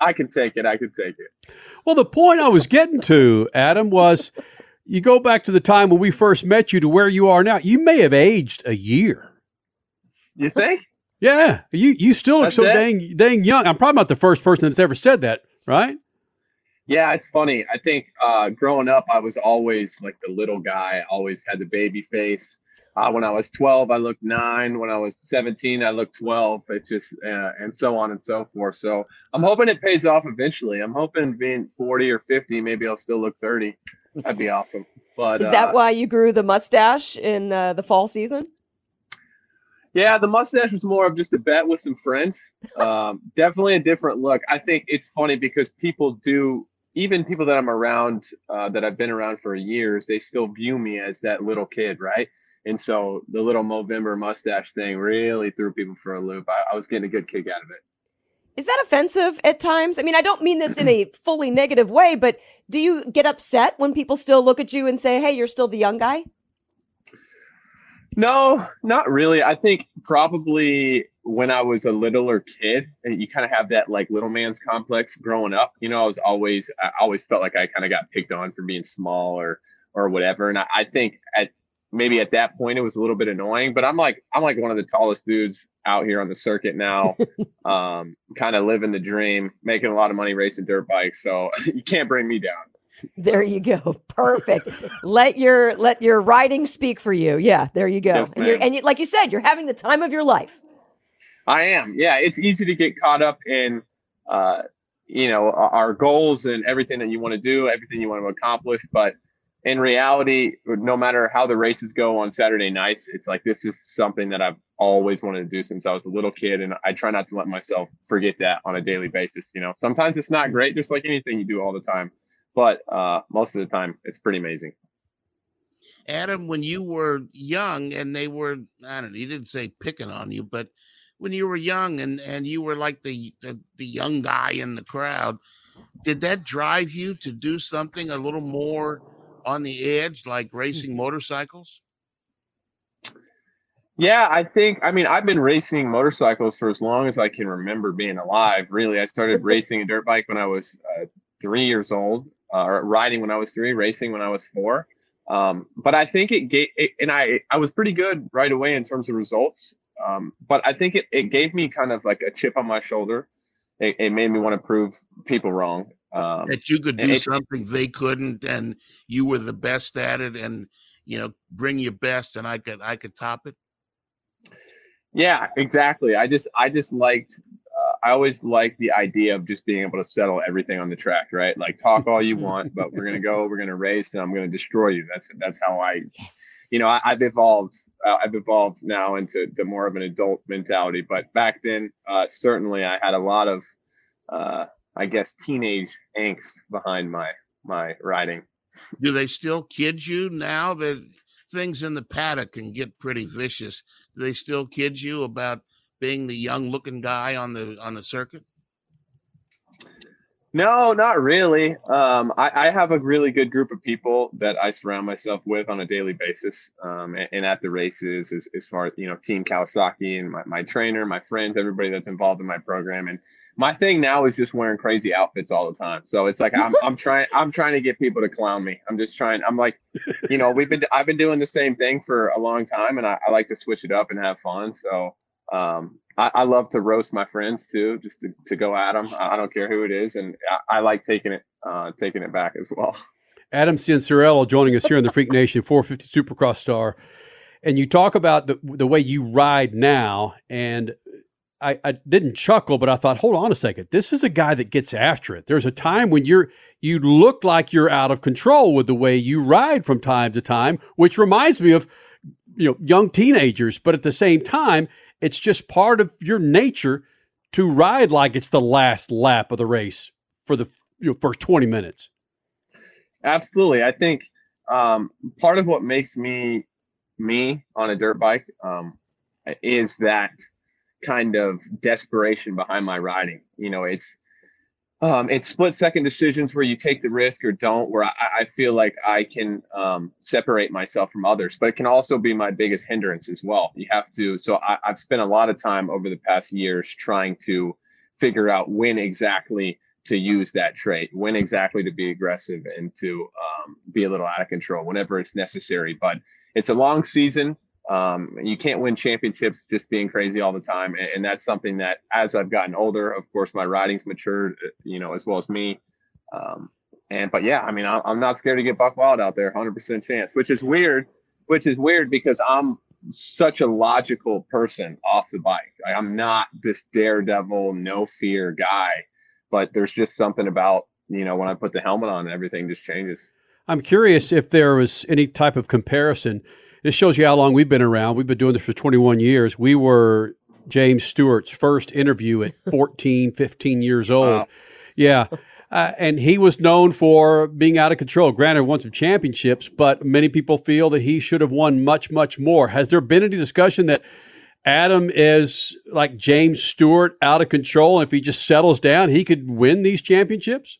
Speaker 14: I can take it. I can take it.
Speaker 6: Well, the point I was getting to, Adam, was you go back to the time when we first met you to where you are now. You may have aged a year.
Speaker 14: You think?
Speaker 6: Yeah, you you still look
Speaker 14: That's
Speaker 6: so
Speaker 14: it?
Speaker 6: dang dang young. I'm probably not the first person that's ever said that, right?
Speaker 14: Yeah, it's funny. I think uh, growing up, I was always like the little guy. I always had the baby face. Uh, when I was 12, I looked nine. When I was 17, I looked 12. It just uh, and so on and so forth. So I'm hoping it pays off eventually. I'm hoping being 40 or 50, maybe I'll still look 30. That'd be awesome. But
Speaker 8: Is that
Speaker 14: uh,
Speaker 8: why you grew the mustache in uh, the fall season?
Speaker 14: Yeah, the mustache was more of just a bet with some friends. Um, [laughs] definitely a different look. I think it's funny because people do, even people that I'm around, uh, that I've been around for years, they still view me as that little kid, right? And so the little Movember mustache thing really threw people for a loop. I, I was getting a good kick out of it.
Speaker 8: Is that offensive at times? I mean, I don't mean this in a fully negative way, but do you get upset when people still look at you and say, hey, you're still the young guy?
Speaker 14: No, not really. I think probably when I was a littler kid, and you kind of have that like little man's complex growing up. You know, I was always I always felt like I kind of got picked on for being small or or whatever. And I, I think at maybe at that point it was a little bit annoying. But I'm like I'm like one of the tallest dudes out here on the circuit now, [laughs] um, kind of living the dream, making a lot of money racing dirt bikes. So [laughs] you can't bring me down.
Speaker 8: There you go. [laughs] Perfect. let your let your writing speak for you. Yeah, there you go.
Speaker 14: Yes,
Speaker 8: and you're and you, like you said, you're having the time of your life.
Speaker 14: I am. Yeah, it's easy to get caught up in, uh, you know, our our goals and everything that you want to do, everything you want to accomplish. But in reality, no matter how the races go on Saturday nights, it's like this is something that I've always wanted to do since I was a little kid, and I try not to let myself forget that on a daily basis. You know, sometimes it's not great, just like anything you do all the time, but uh, most of the time, it's pretty amazing.
Speaker 7: Adam, when you were young and they were, I don't know, you didn't say picking on you, but when you were young and, and you were like the, the, the young guy in the crowd, did that drive you to do something a little more on the edge, like racing motorcycles?
Speaker 14: Yeah, I think, I mean, I've been racing motorcycles for as long as I can remember being alive. Really, I started [laughs] racing a dirt bike when I was uh, three years old, uh, or riding when I was three, racing when I was four. Um, but I think it gave, it, and I, I was pretty good right away in terms of results. Um, but I think it, it gave me kind of like a chip on my shoulder. It, it made me want to prove people wrong. Um,
Speaker 7: that you could do something they couldn't and you were the best at it and, you know, bring your best and I could, I could top it.
Speaker 14: Yeah, exactly. I just I just liked I always liked the idea of just being able to settle everything on the track, right? Like talk all you [laughs] want, but we're gonna go, we're gonna race, and I'm gonna destroy you. That's that's how I, you know, I, I've evolved. Uh, I've evolved now into to more of an adult mentality. But back then, uh, certainly, I had a lot of, uh, I guess, teenage angst behind my my riding.
Speaker 7: Do they still kid you now that things in the paddock can get pretty vicious? Do they still kid you about being the young looking guy on the on the circuit?
Speaker 14: No, not really. Um, I, I have a really good group of people that I surround myself with on a daily basis. Um, and, and at the races, as, as far as, you know, Team Kawasaki and my, my trainer, my friends, everybody that's involved in my program. And my thing now is just wearing crazy outfits all the time. So it's like, I'm, I'm trying, I'm trying to get people to clown me. I'm just trying, I'm like, you know, we've been, I've been doing the same thing for a long time and I, I like to switch it up and have fun. So, um, I, I love to roast my friends too, just to, to go at them. I, don't care who it is, and I, I like taking it, uh, taking it back as well. [laughs]
Speaker 6: Adam Cianciarulo joining us here in the Freak Nation 450 Supercross Star. And you talk about the, the way you ride now. And I, I didn't chuckle, but I thought, hold on a second. This is a guy that gets after it. There's a time when you're you look like you're out of control with the way you ride from time to time, which reminds me of you know young teenagers. But at the same time, it's just part of your nature to ride like it's the last lap of the race for the you know, first 20 minutes.
Speaker 14: Absolutely, I think um, part of what makes me me on a dirt bike um, is that kind of desperation behind my riding. You know, it's um, it's split second decisions where you take the risk or don't, where I, I feel like I can um, separate myself from others, but it can also be my biggest hindrance as well. You have to, so I, I've spent a lot of time over the past years trying to figure out when exactly to use that trait, when exactly to be aggressive and to um, be a little out of control whenever it's necessary. But it's a long season. Um, you can't win championships just being crazy all the time, and, and that's something that, as I've gotten older, of course, my riding's matured, uh, you know, as well as me. Um, and but yeah, I mean, I'm, I'm not scared to get buck wild out there, 100% chance, which is weird, which is weird because I'm such a logical person off the bike. I- I'm not this daredevil, no fear guy, but there's just something about you know when I put the helmet on, everything just changes.
Speaker 6: I'm curious if there was any type of comparison. This shows you how long we've been around. We've been doing this for 21 years. We were James Stewart's first interview at [laughs] 14, 15 years old.
Speaker 14: Wow.
Speaker 6: Yeah. Uh, and he was known for being out of control. Granted, won some championships, but many people feel that he should have won much, much more. Has there been any discussion that Adam is like James Stewart, out of control? And if he just settles down, he could win these championships?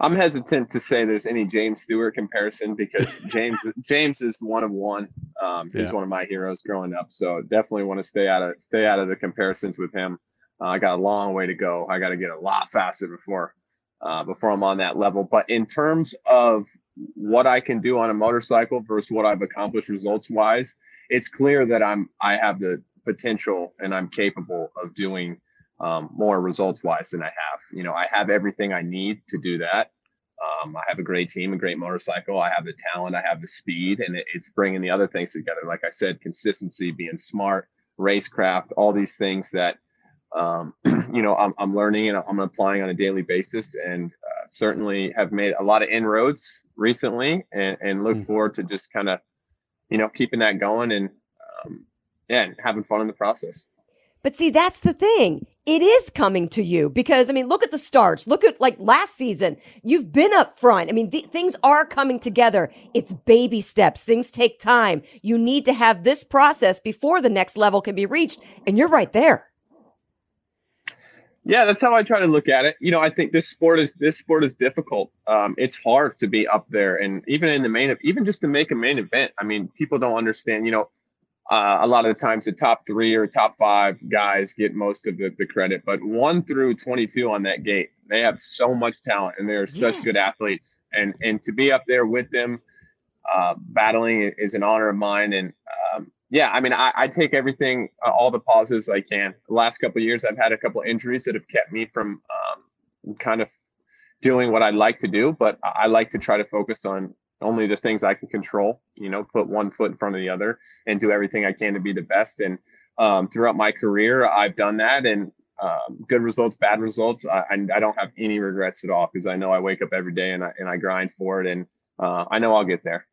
Speaker 14: I'm hesitant to say there's any James Stewart comparison because [laughs] James James is one of one. Um, he's
Speaker 6: Yeah.
Speaker 14: one of my heroes growing up, so definitely want to stay out of stay out of the comparisons with him. Uh, I got a long way to go. I got to get a lot faster before uh, before I'm on that level. But in terms of what I can do on a motorcycle versus what I've accomplished results wise, it's clear that I'm I have the potential and I'm capable of doing um, more results wise than I have. You know, I have everything I need to do that. Um, I have a great team, a great motorcycle. I have the talent, I have the speed, and it, it's bringing the other things together. Like I said, consistency, being smart, racecraft, all these things that um, [clears throat] you know I'm, I'm learning and I'm applying on a daily basis, and uh, certainly have made a lot of inroads recently, and, and look forward to just kind of you know keeping that going and um, yeah, and having fun in the process.
Speaker 8: But see, that's the thing. It is coming to you because, I mean, look at the starts. Look at like last season. You've been up front. I mean, th- things are coming together. It's baby steps. Things take time. You need to have this process before the next level can be reached. And you're right there.
Speaker 14: Yeah, that's how I try to look at it. You know, I think this sport is this sport is difficult. Um, it's hard to be up there, and even in the main, even just to make a main event. I mean, people don't understand. You know, uh, a lot of the times the top three or top five guys get most of the, the credit, but one through twenty-two on that gate, they have so much talent and they're such good athletes, and and to be up there with them, uh, battling is an honor of mine. And um, yeah, I mean, I, I take everything, uh, all the positives I can. The last couple of years, I've had a couple of injuries that have kept me from um, kind of doing what I like to do, but I like to try to focus on only the things I can control. You know, put one foot in front of the other and do everything I can to be the best. And um, throughout my career, I've done that, and um, good results, bad results. I, I don't have any regrets at all because I know I wake up every day and I and I grind for it, and uh, I know I'll get there.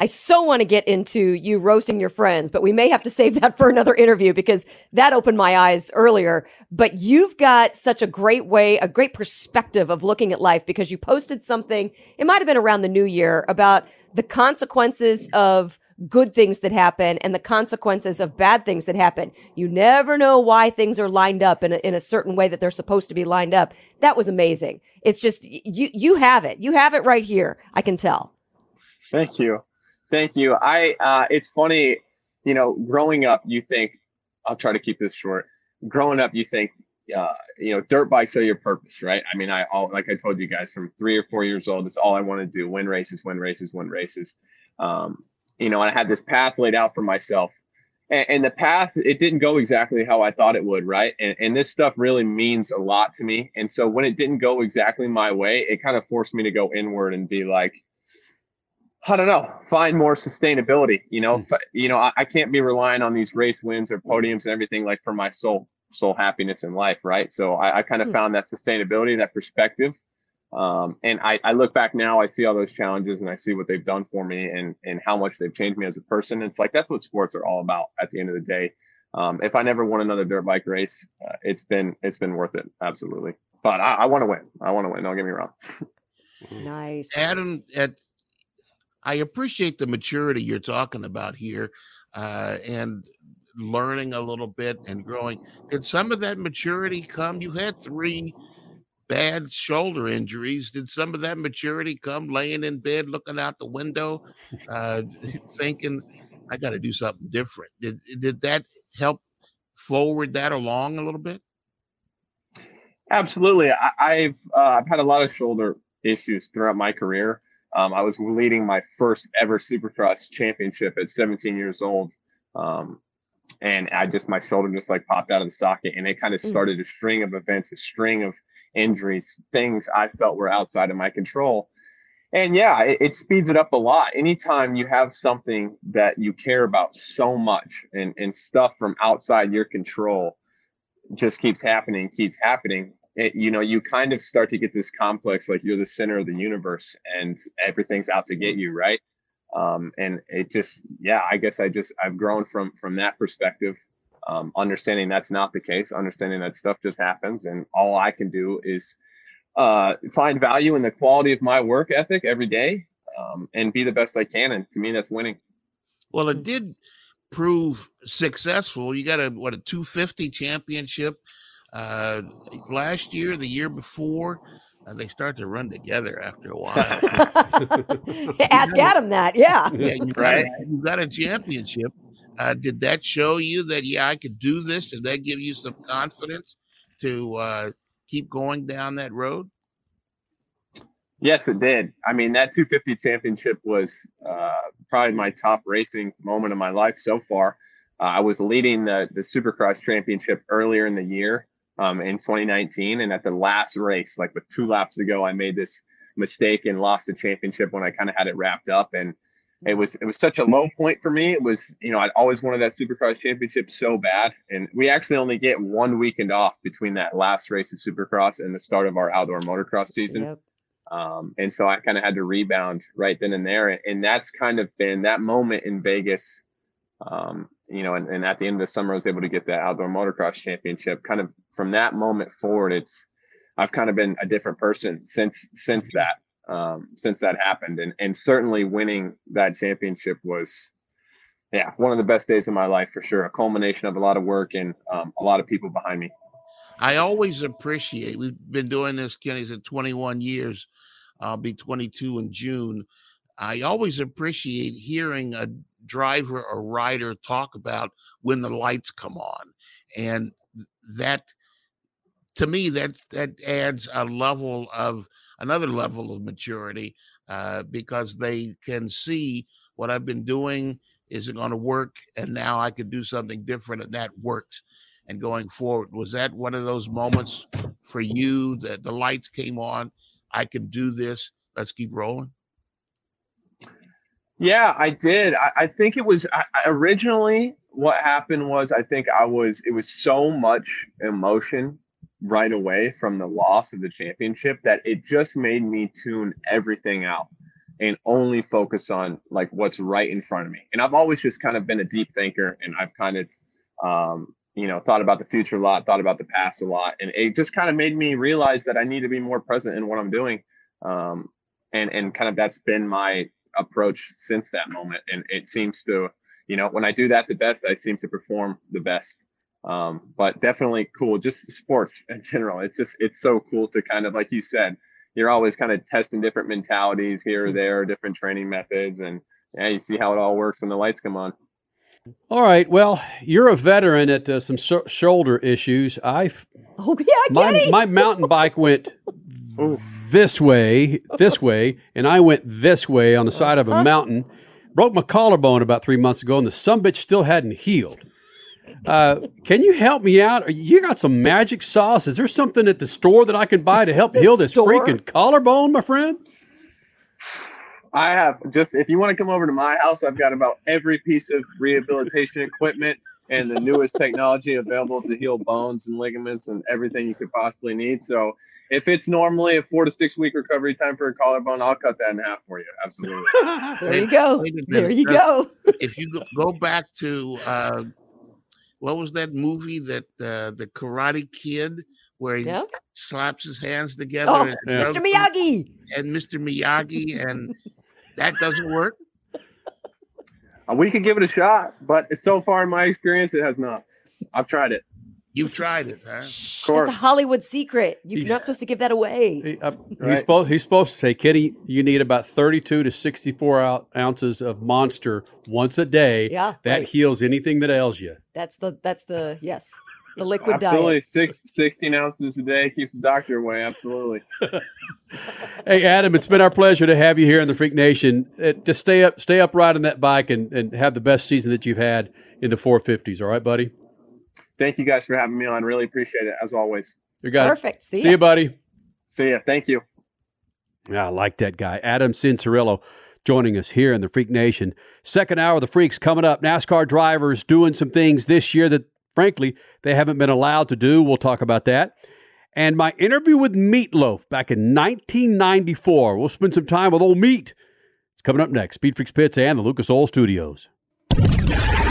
Speaker 8: I so want to get into you roasting your friends, but we may have to save that for another interview because that opened my eyes earlier. But you've got such a great way, a great perspective of looking at life because you posted something, it might have been around the new year, about the consequences of good things that happen and the consequences of bad things that happen. You never know why things are lined up in a, in a certain way that they're supposed to be lined up. That was amazing. It's just, you, you have it. You have it right here. I can tell.
Speaker 14: Thank you. Thank you. I uh it's funny, you know, growing up you think I'll try to keep this short. Growing up you think uh you know, dirt bikes are your purpose, right? I mean, I all like I told you guys from 3 or 4 years old, that's all I want to do, win races, win races, win races. Um you know, and I had this path laid out for myself. And, and the path it didn't go exactly how I thought it would, right? And and this stuff really means a lot to me. And so when it didn't go exactly my way, it kind of forced me to go inward and be like I don't know, find more sustainability. You know, F- you know, I, I can't be relying on these race wins or podiums and everything like for my soul soul happiness in life, right? So I, I kind of
Speaker 15: Hmm.
Speaker 14: found that sustainability, that perspective. Um, and I, I look back now, I see all those challenges and I see what they've done for me and and how much they've changed me as a person. It's like that's what sports are all about at the end of the day. Um, if I never won another dirt bike race, uh, it's been it's been worth it, absolutely. But I, I want to win. I want to win. Don't get me wrong. [laughs]
Speaker 8: Nice.
Speaker 7: Adam, at, I appreciate the maturity you're talking about here uh, and learning a little bit and growing. Did some of that maturity come? You had three bad shoulder injuries. Did some of that maturity come laying in bed, looking out the window, uh, [laughs] thinking, I got to do something different? Did, did that help forward that along a little bit?
Speaker 14: Absolutely. I, I've uh, I've had a lot of shoulder issues throughout my career. Um, I was leading my first ever Supercross championship at 17 years old, um, and I just my shoulder just like popped out of the socket, and it kind of
Speaker 15: Mm.
Speaker 14: started a string of events, a string of injuries, things I felt were outside of my control. And yeah, it, it speeds it up a lot. Anytime you have something that you care about so much and, and stuff from outside your control, just keeps happening, keeps happening. It, you know, you kind of start to get this complex, like you're the center of the universe and everything's out to get you, right? Um, and it just, yeah, I guess I just I've grown from from that perspective, um, understanding that's not the case, understanding that stuff just happens, and all I can do is uh, find value in the quality of my work ethic every day, um, and be the best I can. And to me, that's winning.
Speaker 7: Well, it did prove successful. You got a what a 250 championship uh, last year, the year before. uh, they start to run together after a while. [laughs]
Speaker 8: Ask Adam that. Yeah. [laughs]
Speaker 7: yeah, you got, a, you got a championship. Uh, did that show you that yeah, I could do this? Did that give you some confidence to uh, keep going down that road?
Speaker 14: Yes, it did. I mean, that 250 championship was uh, probably my top racing moment of my life so far. Uh, I was leading the, the Supercross championship earlier in the year um, in 2019. And at the last race, like with two laps to go, I made this mistake and lost the championship when I kind of had it wrapped up. And it was it was such a low point for me. It was, you know, I'd always wanted that Supercross championship so bad. And we actually only get one weekend off between that last race of Supercross and the start of our outdoor motocross season.
Speaker 8: Yep.
Speaker 14: Um, and so I kind of had to rebound right then and there. And that's kind of been that moment in Vegas. Um, you know, and, and at the end of the summer, I was able to get the outdoor motocross championship. Kind of from that moment forward, it's I've kind of been a different person since since that um, since that happened. And and certainly winning that championship was, yeah, one of the best days of my life for sure. A culmination of a lot of work and um, a lot of people behind me.
Speaker 7: I always appreciate. We've been doing this, Kenny, for 21 years. I'll be 22 in June. I always appreciate hearing a driver or rider talk about when the lights come on, and that to me that that adds a level of another level of maturity uh, because they can see what I've been doing isn't going to work, and now I can do something different, and that works and going forward. Was that one of those moments for you that the lights came on? I can do this. Let's keep rolling.
Speaker 14: Yeah, I did. I, I think it was I, originally what happened was I think I was it was so much emotion right away from the loss of the championship that it just made me tune everything out and only focus on like what's right in front of me. And I've always just kind of been a deep thinker and I've kind of um, you know, thought about the future a lot, thought about the past a lot, and it just kind of made me realize that I need to be more present in what I'm doing. Um, and and kind of that's been my approach since that moment. And it seems to, you know, when I do that the best, I seem to perform the best. Um, but definitely cool. Just sports [laughs] in general. It's just it's so cool to kind of like you said, you're always kind of testing different mentalities here or there, different training methods, and yeah, you see how it all works when the lights come on.
Speaker 6: All right. Well, you're a veteran at uh, some so- shoulder issues. I
Speaker 8: Oh yeah,
Speaker 6: my my [laughs] mountain bike went this way, this [laughs] way, and I went this way on the side of a mountain. Broke my collarbone about three months ago, and the some bitch still hadn't healed. Uh, can you help me out? You got some magic sauce? Is there something at the store that I can buy to help heal this
Speaker 8: store?
Speaker 6: freaking collarbone, my friend?
Speaker 14: I have just if you want to come over to my house, I've got about every piece of rehabilitation equipment and the newest technology available to heal bones and ligaments and everything you could possibly need. So if it's normally a four to six week recovery time for a collarbone, I'll cut that in half for you. Absolutely. [laughs]
Speaker 8: there you go. There you go.
Speaker 7: if you go, go back to uh, what was that movie that uh, the Karate Kid where he
Speaker 8: Yeah.
Speaker 7: slaps his hands together?
Speaker 8: Oh,
Speaker 7: and
Speaker 6: Yeah.
Speaker 8: Mr. Miyagi.
Speaker 7: and Mr. Miyagi, and that doesn't work.
Speaker 14: Uh, we could give it a shot, but so far in my experience, it has not. I've tried it.
Speaker 7: You've tried it, huh?
Speaker 8: Shh,
Speaker 14: course.
Speaker 8: That's a Hollywood secret. You're
Speaker 6: He's-
Speaker 8: not supposed to give that away.
Speaker 6: He, uh, [laughs] he's, supposed, he's supposed to say, Kitty, you need about 32 to 64 ou- ounces of monster once a day.
Speaker 8: Yeah,
Speaker 6: That
Speaker 8: right.
Speaker 6: heals anything that ails you.
Speaker 8: That's the that's the yes, the liquid
Speaker 14: Absolutely.
Speaker 8: diet.
Speaker 14: Six, 16 ounces a day keeps the doctor away. Absolutely. [laughs]
Speaker 6: Hey, Adam, it's been our pleasure to have you here in the Freak Nation. Uh, just stay up, stay upright on that bike and, and have the best season that you've had in the 450s. All right, buddy?
Speaker 14: Thank you guys for having me on. Really appreciate it, as always.
Speaker 6: You got
Speaker 8: Perfect.
Speaker 6: it.
Speaker 8: See
Speaker 6: See
Speaker 8: ya.
Speaker 6: you, buddy.
Speaker 14: See ya. Thank you.
Speaker 6: Yeah, I like that guy. Adam Cianciarulo joining us here in the Freak Nation. Second hour of the Freaks coming up. NASCAR drivers doing some things this year that, frankly, they haven't been allowed to do. We'll talk about that. And my interview with Meatloaf back in 1994. We'll spend some time with old Meat. It's coming up next. Speed Freaks Pits and the Lucas Oil Studios.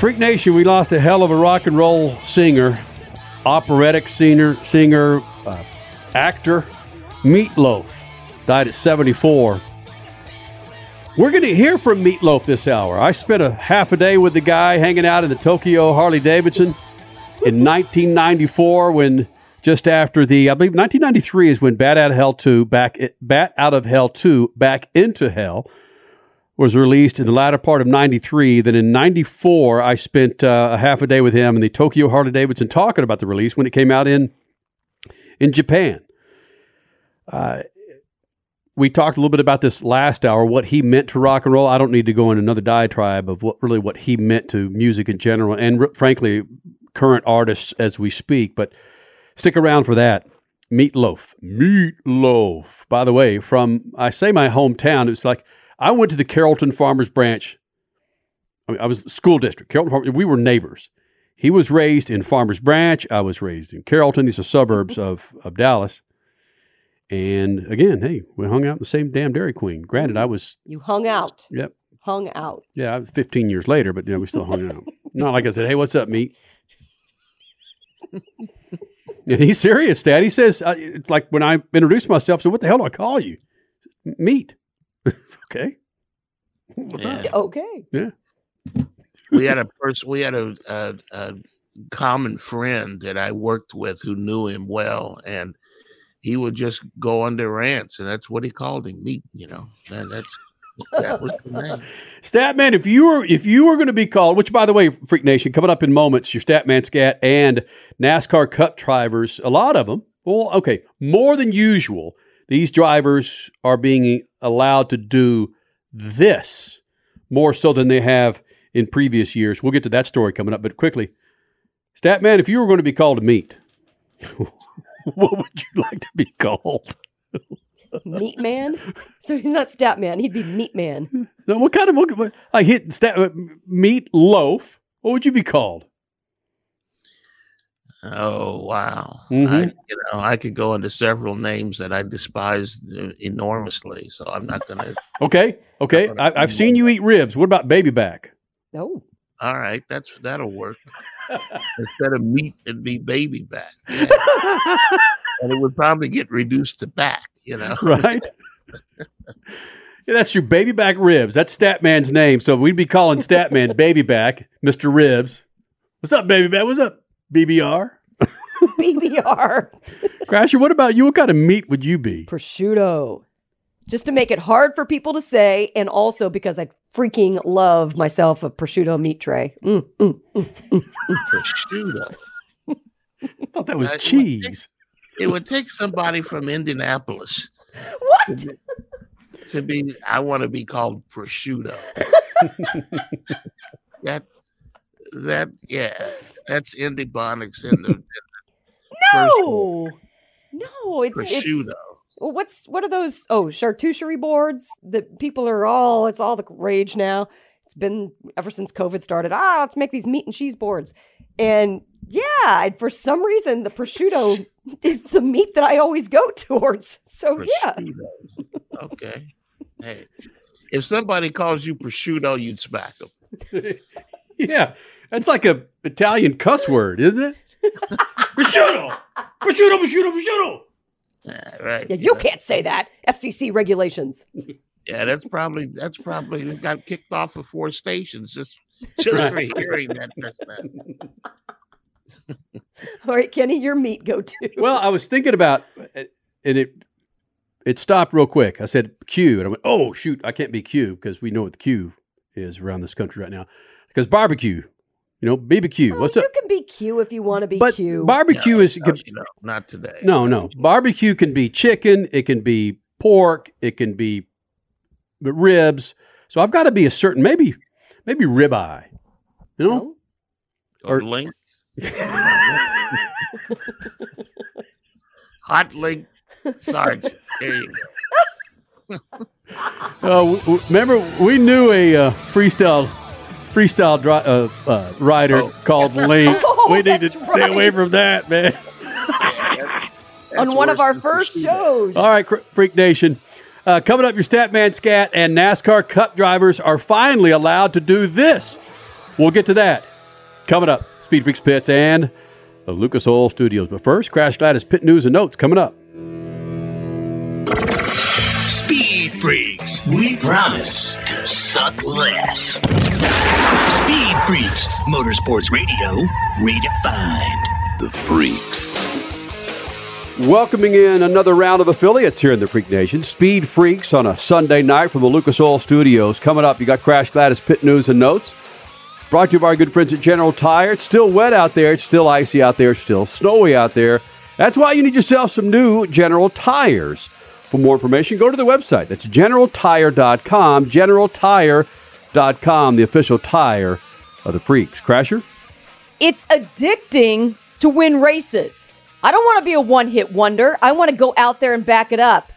Speaker 6: Freak Nation, we lost a hell of a rock and roll singer, operatic singer, singer, uh, actor, Meatloaf, died at 74. We're going to hear from Meatloaf this hour. I spent a half a day with the guy hanging out in the Tokyo Harley Davidson in 1994 when just after the I believe 1993 is when Bat Out of Hell 2 back Bat Out of Hell 2 back into hell was released in the latter part of 93 then in 94 I spent uh, a half a day with him in the Tokyo Harley Davidson talking about the release when it came out in in Japan. Uh, we talked a little bit about this last hour, what he meant to rock and roll. I don't need to go into another diatribe of what really what he meant to music in general, and frankly, current artists as we speak. But stick around for that. Meatloaf, Meatloaf. By the way, from I say my hometown, it's like I went to the Carrollton Farmers Branch. I, mean, I was school district. Carrollton Farmers. We were neighbors. He was raised in Farmers Branch. I was raised in Carrollton. These are suburbs [laughs] of of Dallas. And again, hey, we hung out in the same damn Dairy Queen. Granted, I was,
Speaker 8: You hung out.
Speaker 6: yep,
Speaker 8: Hung out.
Speaker 6: yeah, I was 15 years later, but you know, we still hung out. [laughs] Not like I said, hey, what's up, meat? and he's serious, Dad. He says, uh, like when I introduced myself, so what the hell do I call you? Meat. It's [laughs] okay. What's up?
Speaker 8: Okay.
Speaker 6: Yeah.
Speaker 7: we had a person we had a, a, a common friend that i worked with who knew him well and he would just go on their rants and that's what he called him meat you know and that's that was the name
Speaker 6: Statman, if you were if you were going to be called, which by the way, Freak Nation, coming up in moments, your Statman Scat and NASCAR Cup drivers, a lot of them, well, okay, more than usual, these drivers are being allowed to do this more so than they have in previous years. We'll get to that story coming up, but quickly, Statman, if you were going to be called to meet, [laughs] what would you like to be called?
Speaker 8: Meat man? So he's not stat man. He'd be meat man.
Speaker 6: No, what kind of what, what, I hit stat, uh, meat loaf? What would you be called?
Speaker 7: Oh wow
Speaker 6: Mhm.
Speaker 7: I, you know i could go into several names that i despise uh, enormously so i'm not gonna
Speaker 6: Okay, okay. I, I've seen you eat ribs. What about baby back?
Speaker 8: No.
Speaker 7: all right that's that'll work [laughs] instead of meat it'd be baby back yeah. [laughs] and it would probably get reduced to back you know
Speaker 6: right? yeah, that's your baby back ribs. That's Statman's name. So we'd be calling Statman baby back, Mr. Ribs. What's up, baby back? What's up, BBR?
Speaker 8: BBR.
Speaker 6: Crasher, what about you? What kind of meat would you be?
Speaker 8: Prosciutto. Just to make it hard for people to say, and also because I freaking love myself a prosciutto meat tray. Mm, mm, mm, mm, mm.
Speaker 7: prosciutto
Speaker 6: I thought that was
Speaker 7: Uh, it would
Speaker 6: cheese.
Speaker 7: it would take somebody from indianapolis
Speaker 8: What?
Speaker 7: to be i want to be called prosciutto [laughs] that that yeah that's Indy Bonics in the
Speaker 8: No. No, it's, it's
Speaker 7: prosciutto
Speaker 8: Well, what's what are those? Oh, charcuterie boards that people are all. It's all the rage now. It's been ever since COVID started. Ah, let's make these meat and cheese boards. And yeah, and for some reason, the prosciutto is the meat that I always go [laughs] towards. So yeah,
Speaker 7: okay hey if somebody calls you prosciutto you'd smack them [laughs]
Speaker 6: Yeah, that's like a Italian cuss word, isn't it? [laughs] prosciutto, prosciutto, prosciutto, prosciutto.
Speaker 7: yeah, right
Speaker 8: yeah, you can't say that. FCC regulations.
Speaker 7: yeah that's probably that's probably got kicked off of four stations [laughs] just just for hearing that. [laughs]
Speaker 8: All right, Kenny, your meat go to.
Speaker 6: Well, I was thinking about, uh, and it it stopped real quick. I said Q, and I went, "Oh shoot, I can't be Q because we know what the Q is around this country right now." Because barbecue, you know, BBQ. What's
Speaker 8: you
Speaker 6: up?
Speaker 8: You can be Q if you want to be
Speaker 6: But
Speaker 8: Q.
Speaker 6: barbecue
Speaker 7: No,
Speaker 6: is
Speaker 7: no,
Speaker 6: could-
Speaker 7: no, not today
Speaker 6: no, no. Barbecue can be chicken, it can be pork, it can be ribs. So I've got to be a certain maybe maybe ribeye. You know,
Speaker 8: No?
Speaker 7: Or link. [laughs] Hot link. Sarge. There you go.
Speaker 6: Uh, w- w- remember, we knew a uh, freestyle freestyle dri- uh, uh, rider called Link. [laughs]
Speaker 8: Oh,
Speaker 6: we need to
Speaker 8: that's
Speaker 6: stay away from that, man. [laughs]
Speaker 8: On one of our first shows.
Speaker 6: All right, Freak Nation. Uh, coming up, your Statman Scat and NASCAR Cup drivers are finally allowed to do this. We'll get to that coming up. Speed Freaks Pits and the Lucas Oil Studios. But first, Crash Gladys Pit News and Notes coming up.
Speaker 1: Speed Freaks, we promise to suck less. Speed Freaks, Motorsports Radio, redefined. The Freaks.
Speaker 6: Welcoming in another round of affiliates here in the Freak Nation. Speed Freaks on a Sunday night from the Lucas Oil Studios. Coming up, you got Crash Gladys Pit News and Notes. Brought to you by our good friends at General Tire. It's still wet out there. It's still icy out there. It's still snowy out there. That's why you need yourself some new General Tires. For more information, go to the website. That's generaltire.com. Generaltire.com, the official tire of the Freaks. Crasher?
Speaker 8: It's addicting to win races. I don't want to be a one hit wonder. I want to go out there and back it up.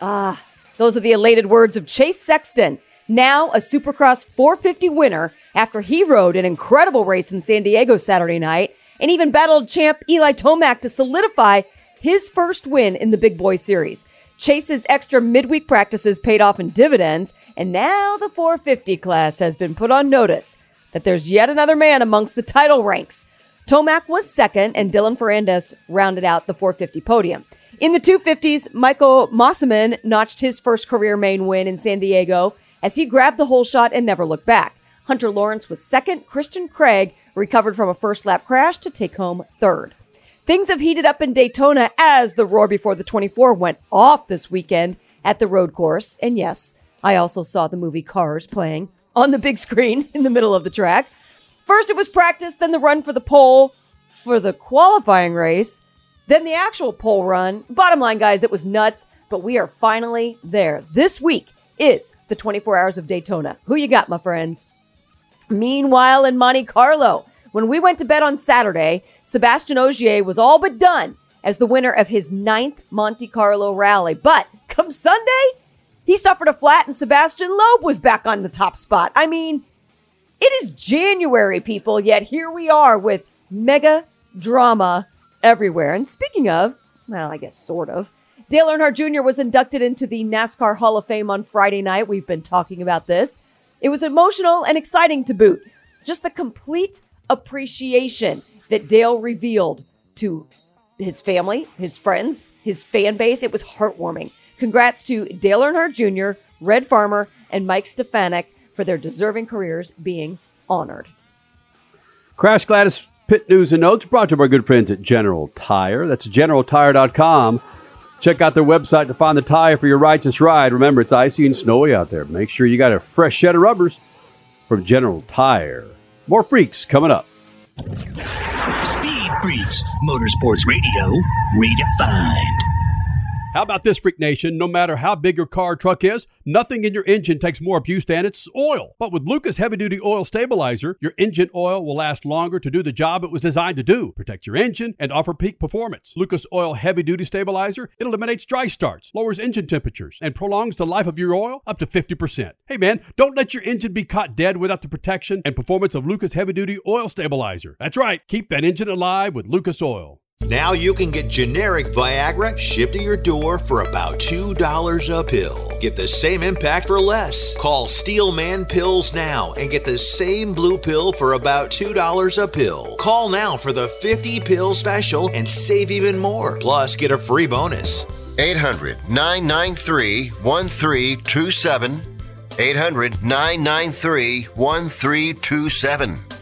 Speaker 8: Ah, those are the elated words of Chase Sexton, now a Supercross 450 winner after he rode an incredible race in San Diego Saturday night and even battled champ Eli Tomac to solidify his first win in the Big Boy Series. Chase's extra midweek practices paid off in dividends, and now the 450 class has been put on notice that there's yet another man amongst the title ranks. Tomac was second, and Dylan Ferrandis rounded out the 450 podium. In the 250s, Michael Mosiman notched his first career main win in San Diego as he grabbed the holeshot and never looked back. Hunter Lawrence was second. Christian Craig recovered from a first lap crash to take home third. Things have heated up in Daytona as the roar before the 24 went off this weekend at the road course. And yes, I also saw the movie Cars playing on the big [laughs] screen in the middle of the track. First it was practice, then the run for the pole for the qualifying race, then the actual pole run. Bottom line, guys, it was nuts, but we are finally there. This week is the 24 Hours of Daytona. Who you got, my friends? Meanwhile, in Monte Carlo, when we went to bed on Saturday, Sebastian Ogier was all but done as the winner of his ninth Monte Carlo rally. But come Sunday, he suffered a flat and Sebastian Loeb was back on the top spot. I mean, it is January, people, yet here we are with mega drama everywhere. And speaking of, well, I guess sort of, Dale Earnhardt Jr. was inducted into the NASCAR Hall of Fame on Friday night. We've been talking about this. It was emotional and exciting to boot. Just the complete appreciation that Dale revealed to his family, his friends, his fan base. It was heartwarming. Congrats to Dale Earnhardt Jr., Red Farmer, and Mike Stefanik for their deserving careers being honored.
Speaker 6: Crash Gladys Pit News and Notes brought to you by good friends at General Tire. That's generaltire.com. Check out their website to find the tire for your righteous ride. Remember, it's icy and snowy out there. Make sure you got a fresh set of rubbers from General Tire. More freaks coming up.
Speaker 1: Speed Freaks, Motorsports Radio, redefined.
Speaker 6: How about this, Freak Nation? No matter how big your car or truck is, nothing in your engine takes more abuse than its oil. But with Lucas Heavy Duty Oil Stabilizer, your engine oil will last longer to do the job it was designed to do protect your engine and offer peak performance. Lucas Oil Heavy Duty Stabilizer, it eliminates dry starts, lowers engine temperatures, and prolongs the life of your oil up to 50%. Hey man, don't let your engine be caught dead without the protection and performance of Lucas Heavy Duty Oil Stabilizer. That's right, keep that engine alive with Lucas Oil.
Speaker 9: Now you can get generic Viagra shipped to your door for about $2 a pill. Get the same impact for less. Call Steelman Pills now and get the same blue pill for about $2 a pill. Call now for the 50 pill special and save even more. Plus, get a free bonus.
Speaker 10: 800 993 1327. 800 993 1327.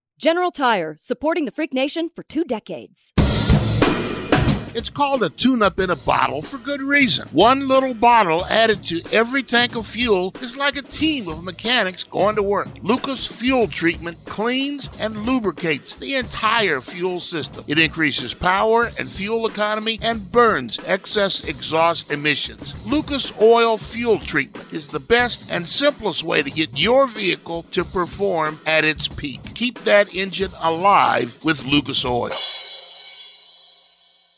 Speaker 15: General Tire, supporting the Freak Nation for two decades.
Speaker 7: It's called a tune up in a bottle for good reason. One little bottle added to every tank of fuel is like a team of mechanics going to work. Lucas Fuel Treatment cleans and lubricates the entire fuel system. It increases power and fuel economy and burns excess exhaust emissions. Lucas Oil Fuel Treatment is the best and simplest way to get your vehicle to perform at its peak. Keep that engine alive with Lucas Oil.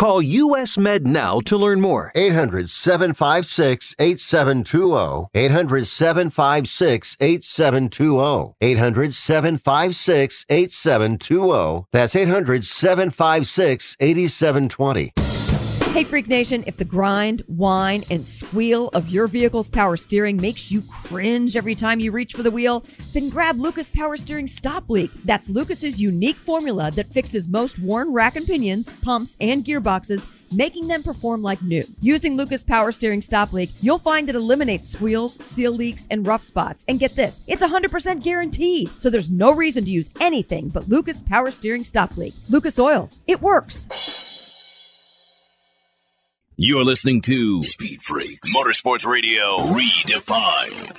Speaker 11: Call US Med now to learn more.
Speaker 10: 800 756 8720. 800 756 8720. 800 756 8720. That's 800 756 8720.
Speaker 16: Hey, Freak Nation, if the grind, whine, and squeal of your vehicle's power steering makes you cringe every time you reach for the wheel, then grab Lucas Power Steering Stop Leak. That's Lucas's unique formula that fixes most worn rack and pinions, pumps, and gearboxes, making them perform like new. Using Lucas Power Steering Stop Leak, you'll find it eliminates squeals, seal leaks, and rough spots. And get this, it's 100% guaranteed. So there's no reason to use anything but Lucas Power Steering Stop Leak. Lucas Oil, it works.
Speaker 1: You're listening to Speed Freaks Motorsports Radio Redefined.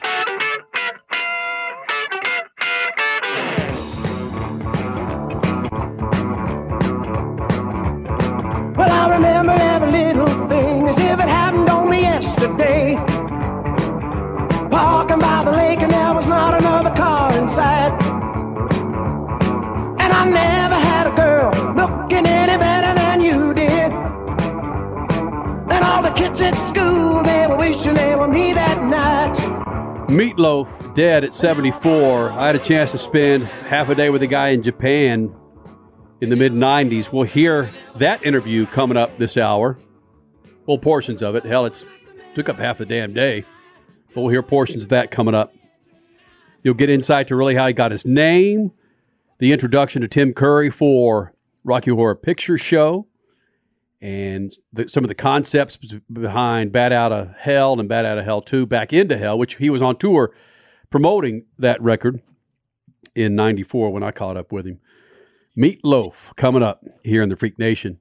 Speaker 12: Well, I remember every little thing as if it happened only yesterday. Parking by the lake, and there was not another car inside. And I never all the kids at school, they were wishing they were me that night.
Speaker 6: Meatloaf dead at 74. I had a chance to spend half a day with a guy in Japan in the mid 90s. We'll hear that interview coming up this hour. Well, portions of it. Hell, it's took up half the damn day. But we'll hear portions of that coming up. You'll get insight to really how he got his name, the introduction to Tim Curry for Rocky Horror Picture Show, and the, some of the concepts behind Bat Out of Hell and Bat Out of Hell 2, Back into Hell, which he was on tour promoting that record in 94 when I caught up with him. Meatloaf coming up here in the Freak Nation.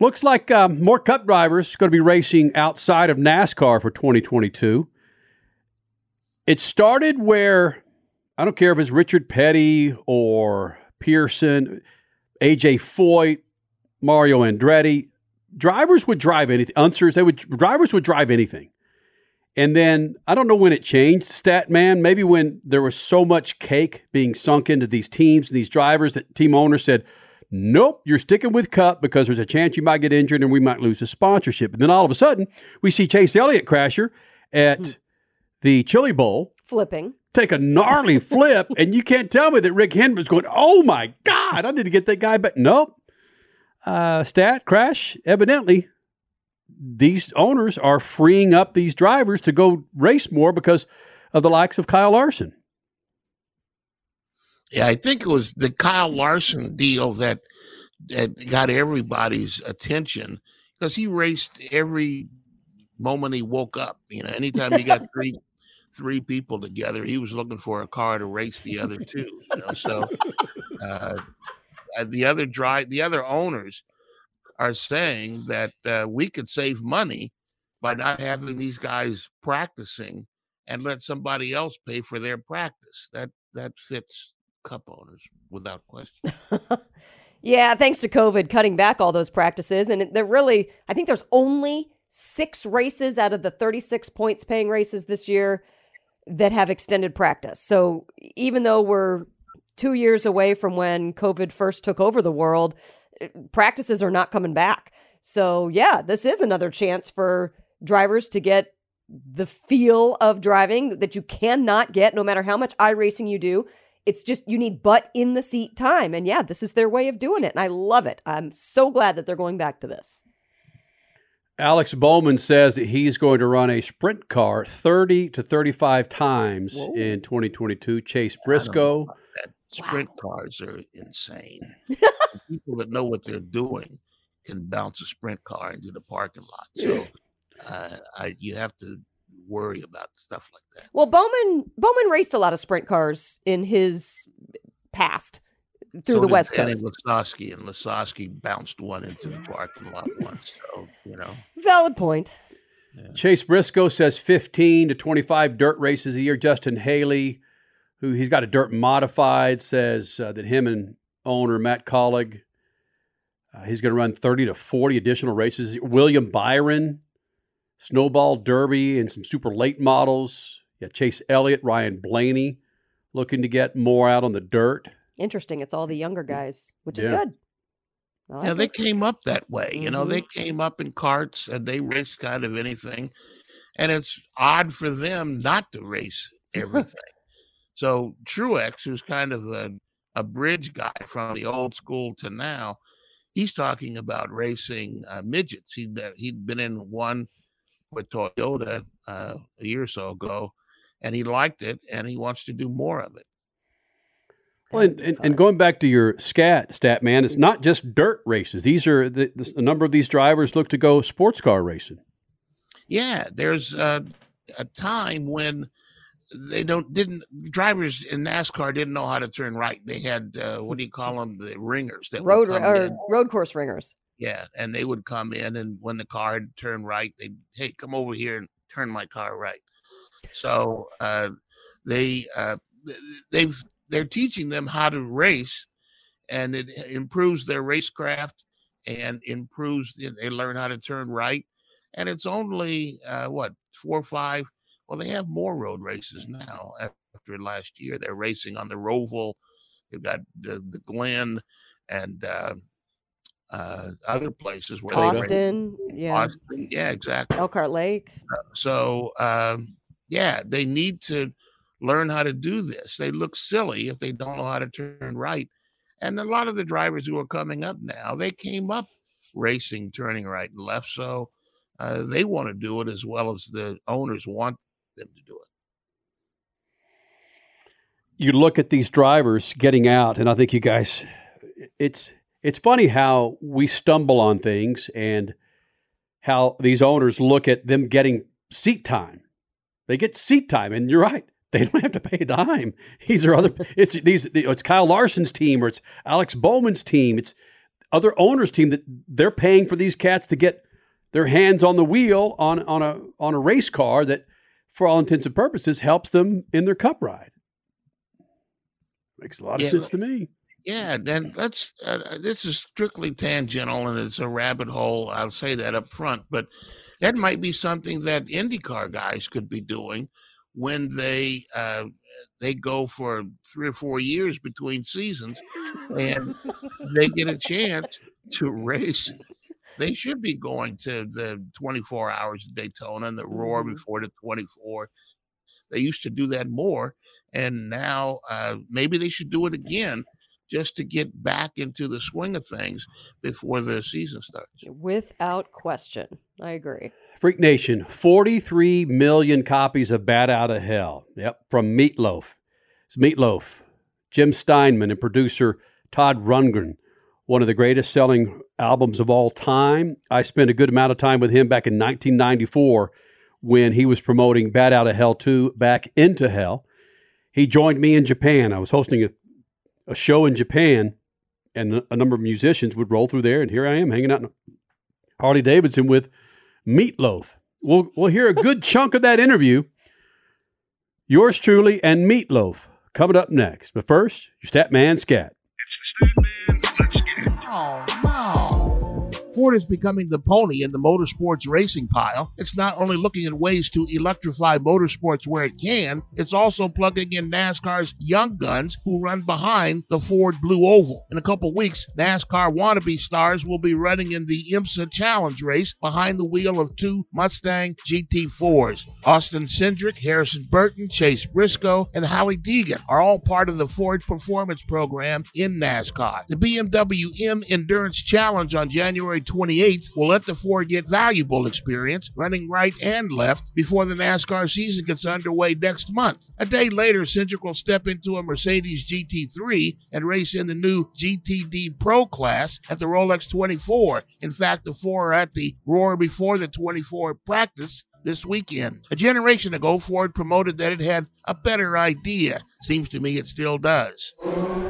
Speaker 6: Looks like um, more cup drivers going to be racing outside of NASCAR for 2022. It started where I don't care if it's Richard Petty or Pearson, AJ Foyt, Mario Andretti. Drivers would drive anything. Unsers, they would drivers would drive anything. And then I don't know when it changed, stat man. Maybe when there was so much cake being sunk into these teams and these drivers that team owners said, Nope, you're sticking with Cup because there's a chance you might get injured and we might lose the sponsorship. And then all of a sudden, we see Chase Elliott crasher at hmm. the Chili Bowl
Speaker 8: Flipping.
Speaker 6: take a gnarly flip, and you can't tell me that Rick Hendrick's going, "Oh my God, I need to get that guy back." Nope. Uh, stat crash. Evidently, these owners are freeing up these drivers to go race more because of the likes of Kyle Larson.
Speaker 7: Yeah, I think it was the Kyle Larson deal that that got everybody's attention because he raced every moment he woke up. You know, anytime he got [laughs] three three people together, he was looking for a car to race the other two. You know, so [laughs] uh, uh, the other drive, the other owners are saying that uh, we could save money by not having these guys practicing and let somebody else pay for their practice. That that fits cup owners without question. [laughs]
Speaker 8: Yeah, thanks to COVID cutting back all those practices. And they're really, I think there's only six races out of the 36 points paying races this year that have extended practice. So even though we're two years away from when COVID first took over the world, eh, practices are not coming back. So yeah, this is another chance for drivers to get the feel of driving that you cannot get no matter how much iRacing you do. It's just you need butt in the seat time. And yeah, this is their way of doing it. And I love it. I'm so glad that they're going back to this.
Speaker 6: Alex Bowman says that he's going to run a sprint car 30 to 35 times in 2022. Chase Briscoe,
Speaker 7: Sprint cars are insane. [laughs] People that know what they're doing can bounce a sprint car into the parking lot. So [laughs] uh, I, you have to worry about stuff like that.
Speaker 8: Well, Bowman Bowman raced a lot of sprint cars in his past through
Speaker 7: So
Speaker 8: the West
Speaker 7: Danny
Speaker 8: Coast.
Speaker 7: Lasoski, and Lasoski bounced one into the [laughs] parking lot once. So you know,
Speaker 8: Valid point.
Speaker 6: Chase Briscoe says 15 to 25 dirt races a year. Justin Haley, who he's got a dirt modified, says uh, that him and owner Matt Kaulig, uh, he's going to run 30 to 40 additional races. William Byron, Snowball Derby, and some super late models. Yeah, Chase Elliott, Ryan Blaney, looking to get more out on the dirt.
Speaker 8: Interesting. It's all the younger guys, which is good. Like
Speaker 7: yeah, they
Speaker 8: it.
Speaker 7: came up that way. You know, they
Speaker 8: Mm-hmm.
Speaker 7: came up in carts and they raced kind of anything, and it's odd for them not to race [laughs] everything. So Truex, who's kind of a a bridge guy from the old school to now, he's talking about racing uh, midgets. He'd uh, he'd been in one with Toyota uh, a year or so ago, and he liked it, and he wants to do more of it.
Speaker 6: Well, and, and, and going back to your scat stat man, it's not just dirt races. These are the, the, a number of these drivers look to go sports car racing.
Speaker 7: Yeah, there's a, a time when they don't didn't drivers in NASCAR didn't know how to turn right. They had uh, what do you call them? The ringers that
Speaker 8: road or
Speaker 7: in.
Speaker 8: road course ringers.
Speaker 7: Yeah, and they would come in, and when the car had turned right, they'd hey, come over here and turn my car right. So uh, they uh, they've they're teaching them how to race, and it improves their racecraft and improves. They learn how to turn right, and it's only uh, what four or five. Well, they have more road races now after last year. They're racing on the Roval. They've got the the Glen and. Uh, uh, other places where they race.
Speaker 8: Austin, yeah.
Speaker 7: Austin, yeah, exactly.
Speaker 8: Elkhart Lake.
Speaker 7: So, um, yeah, they need to learn how to do this. They look silly if they don't know how to turn right. And a lot of the drivers who are coming up now, they came up racing, turning right and left. So uh, they want to do it as well as the owners want them to do it.
Speaker 6: You look at these drivers getting out, and I think you guys, it's it's funny how we stumble on things and how these owners look at them getting seat time. They get seat time, and you're right. They don't have to pay a dime. [laughs] These are other. It's these. It's Kyle Larson's team, or it's Alex Bowman's team. It's other owners' team that they're paying for these cats to get their hands on the wheel on on a on a race car that, for all intents and purposes, helps them in their cup ride. Makes a lot of
Speaker 7: Yeah,
Speaker 6: sense to me.
Speaker 7: Yeah, and that's uh, this is strictly tangential and it's a rabbit hole. I'll say that up front, but that might be something that IndyCar guys could be doing when they uh, they go for three or four years between seasons, and they get a chance to race. They should be going to the 24 hours of Daytona and the Roar before the 24. They used to do that more, and now uh, maybe they should do it again just to get back into the swing of things before the season starts.
Speaker 8: Without question. I agree.
Speaker 6: Freak Nation, 43 million copies of Bat Out of Hell. Yep, from Meatloaf. It's Meatloaf, Jim Steinman, and producer Todd Rundgren. One of the greatest selling albums of all time. I spent a good amount of time with him back in 1994 when he was promoting Bat Out of Hell 2 Back into Hell. He joined me in Japan. I was hosting a, a show in Japan, and a number of musicians would roll through there, and here I am hanging out in Harley Davidson with Meatloaf. We'll, we'll hear a good [laughs] chunk of that interview. Yours truly and Meatloaf coming up next. But first, your stat man scat.
Speaker 7: Oh, no. Ford is becoming the pony in the motorsports racing pile. It's not only looking at ways to electrify motorsports where it can, it's also plugging in NASCAR's young guns who run behind the Ford Blue Oval. In a couple weeks, NASCAR wannabe stars will be running in the IMSA Challenge race behind the wheel of two Mustang GT4s. Austin Cindric, Harrison Burton, Chase Briscoe, and Hailie Deegan are all part of the Ford Performance Program in NASCAR. The BMW M Endurance Challenge on January 28th will let the four get valuable experience running right and left before the NASCAR season gets underway next month. A day later, Cindric will step into a Mercedes GT3 and race in the new GTD Pro class at the Rolex 24. In fact, the four are at the Roar before the 24 practice this weekend. A generation ago, Ford promoted that it had a better idea. Seems to me it still does.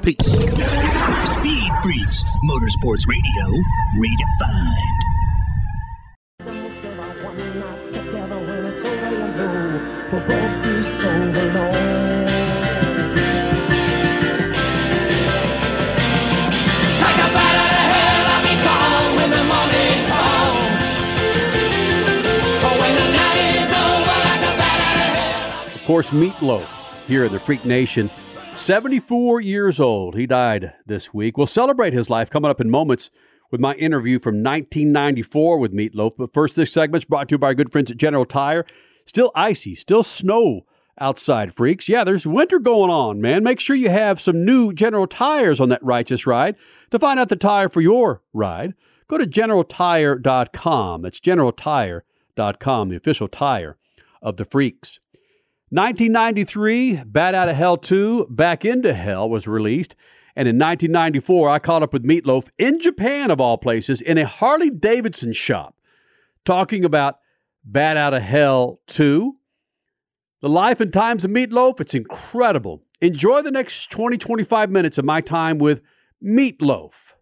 Speaker 7: Peace.
Speaker 1: Speed Motorsports Radio, redefined.
Speaker 12: We'll both be so alone. Like a bat out of hell, I'll be when the morning comes. But when the night is over, like a bat out of hell.
Speaker 6: Of course, Meatloaf here in the Freak Nation. 74 years old. He died this week. We'll celebrate his life coming up in moments with my interview from 1994 with Meatloaf. But first, this segment's brought to you by our good friends at General Tire. Still icy, still snow outside, freaks. Yeah, there's winter going on, man. Make sure you have some new General Tires on that righteous ride. To find out the tire for your ride, go to generaltire.com. That's generaltire.com, the official tire of the freaks. 1993, Bat Out of Hell 2, Back into Hell was released. And in 1994, I caught up with Meatloaf in Japan, of all places, in a Harley Davidson shop, talking about Bat Out of Hell 2. The life and times of Meatloaf, it's incredible. Enjoy the next 20, 25 minutes of my time with Meatloaf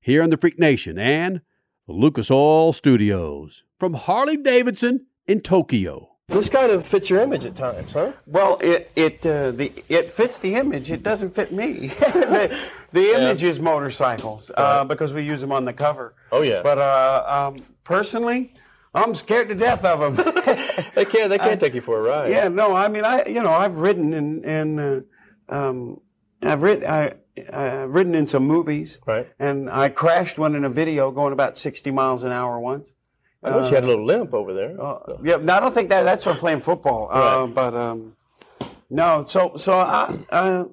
Speaker 6: here in the Freak Nation and the Lucas Oil Studios from Harley Davidson in Tokyo.
Speaker 17: This kind of fits your image at times, huh?
Speaker 18: Well, it it uh, the it fits the image. It doesn't fit me. [laughs] the, the image is motorcycles uh, because we use them on the cover.
Speaker 17: Oh yeah.
Speaker 18: But uh, um, personally, I'm scared to death of them. [laughs]
Speaker 17: they can't. They can't take you for a ride.
Speaker 18: yeah, no. I mean, I you know I've ridden in in uh, um, I've ridden I I've ridden in some movies.
Speaker 17: Right.
Speaker 18: And I crashed one in a video going about 60 miles an hour once.
Speaker 17: I know she had a little limp over there.
Speaker 18: Uh, yeah, no, I don't think that that's for playing football. Uh,
Speaker 17: Right.
Speaker 18: but um, no, so so I uh,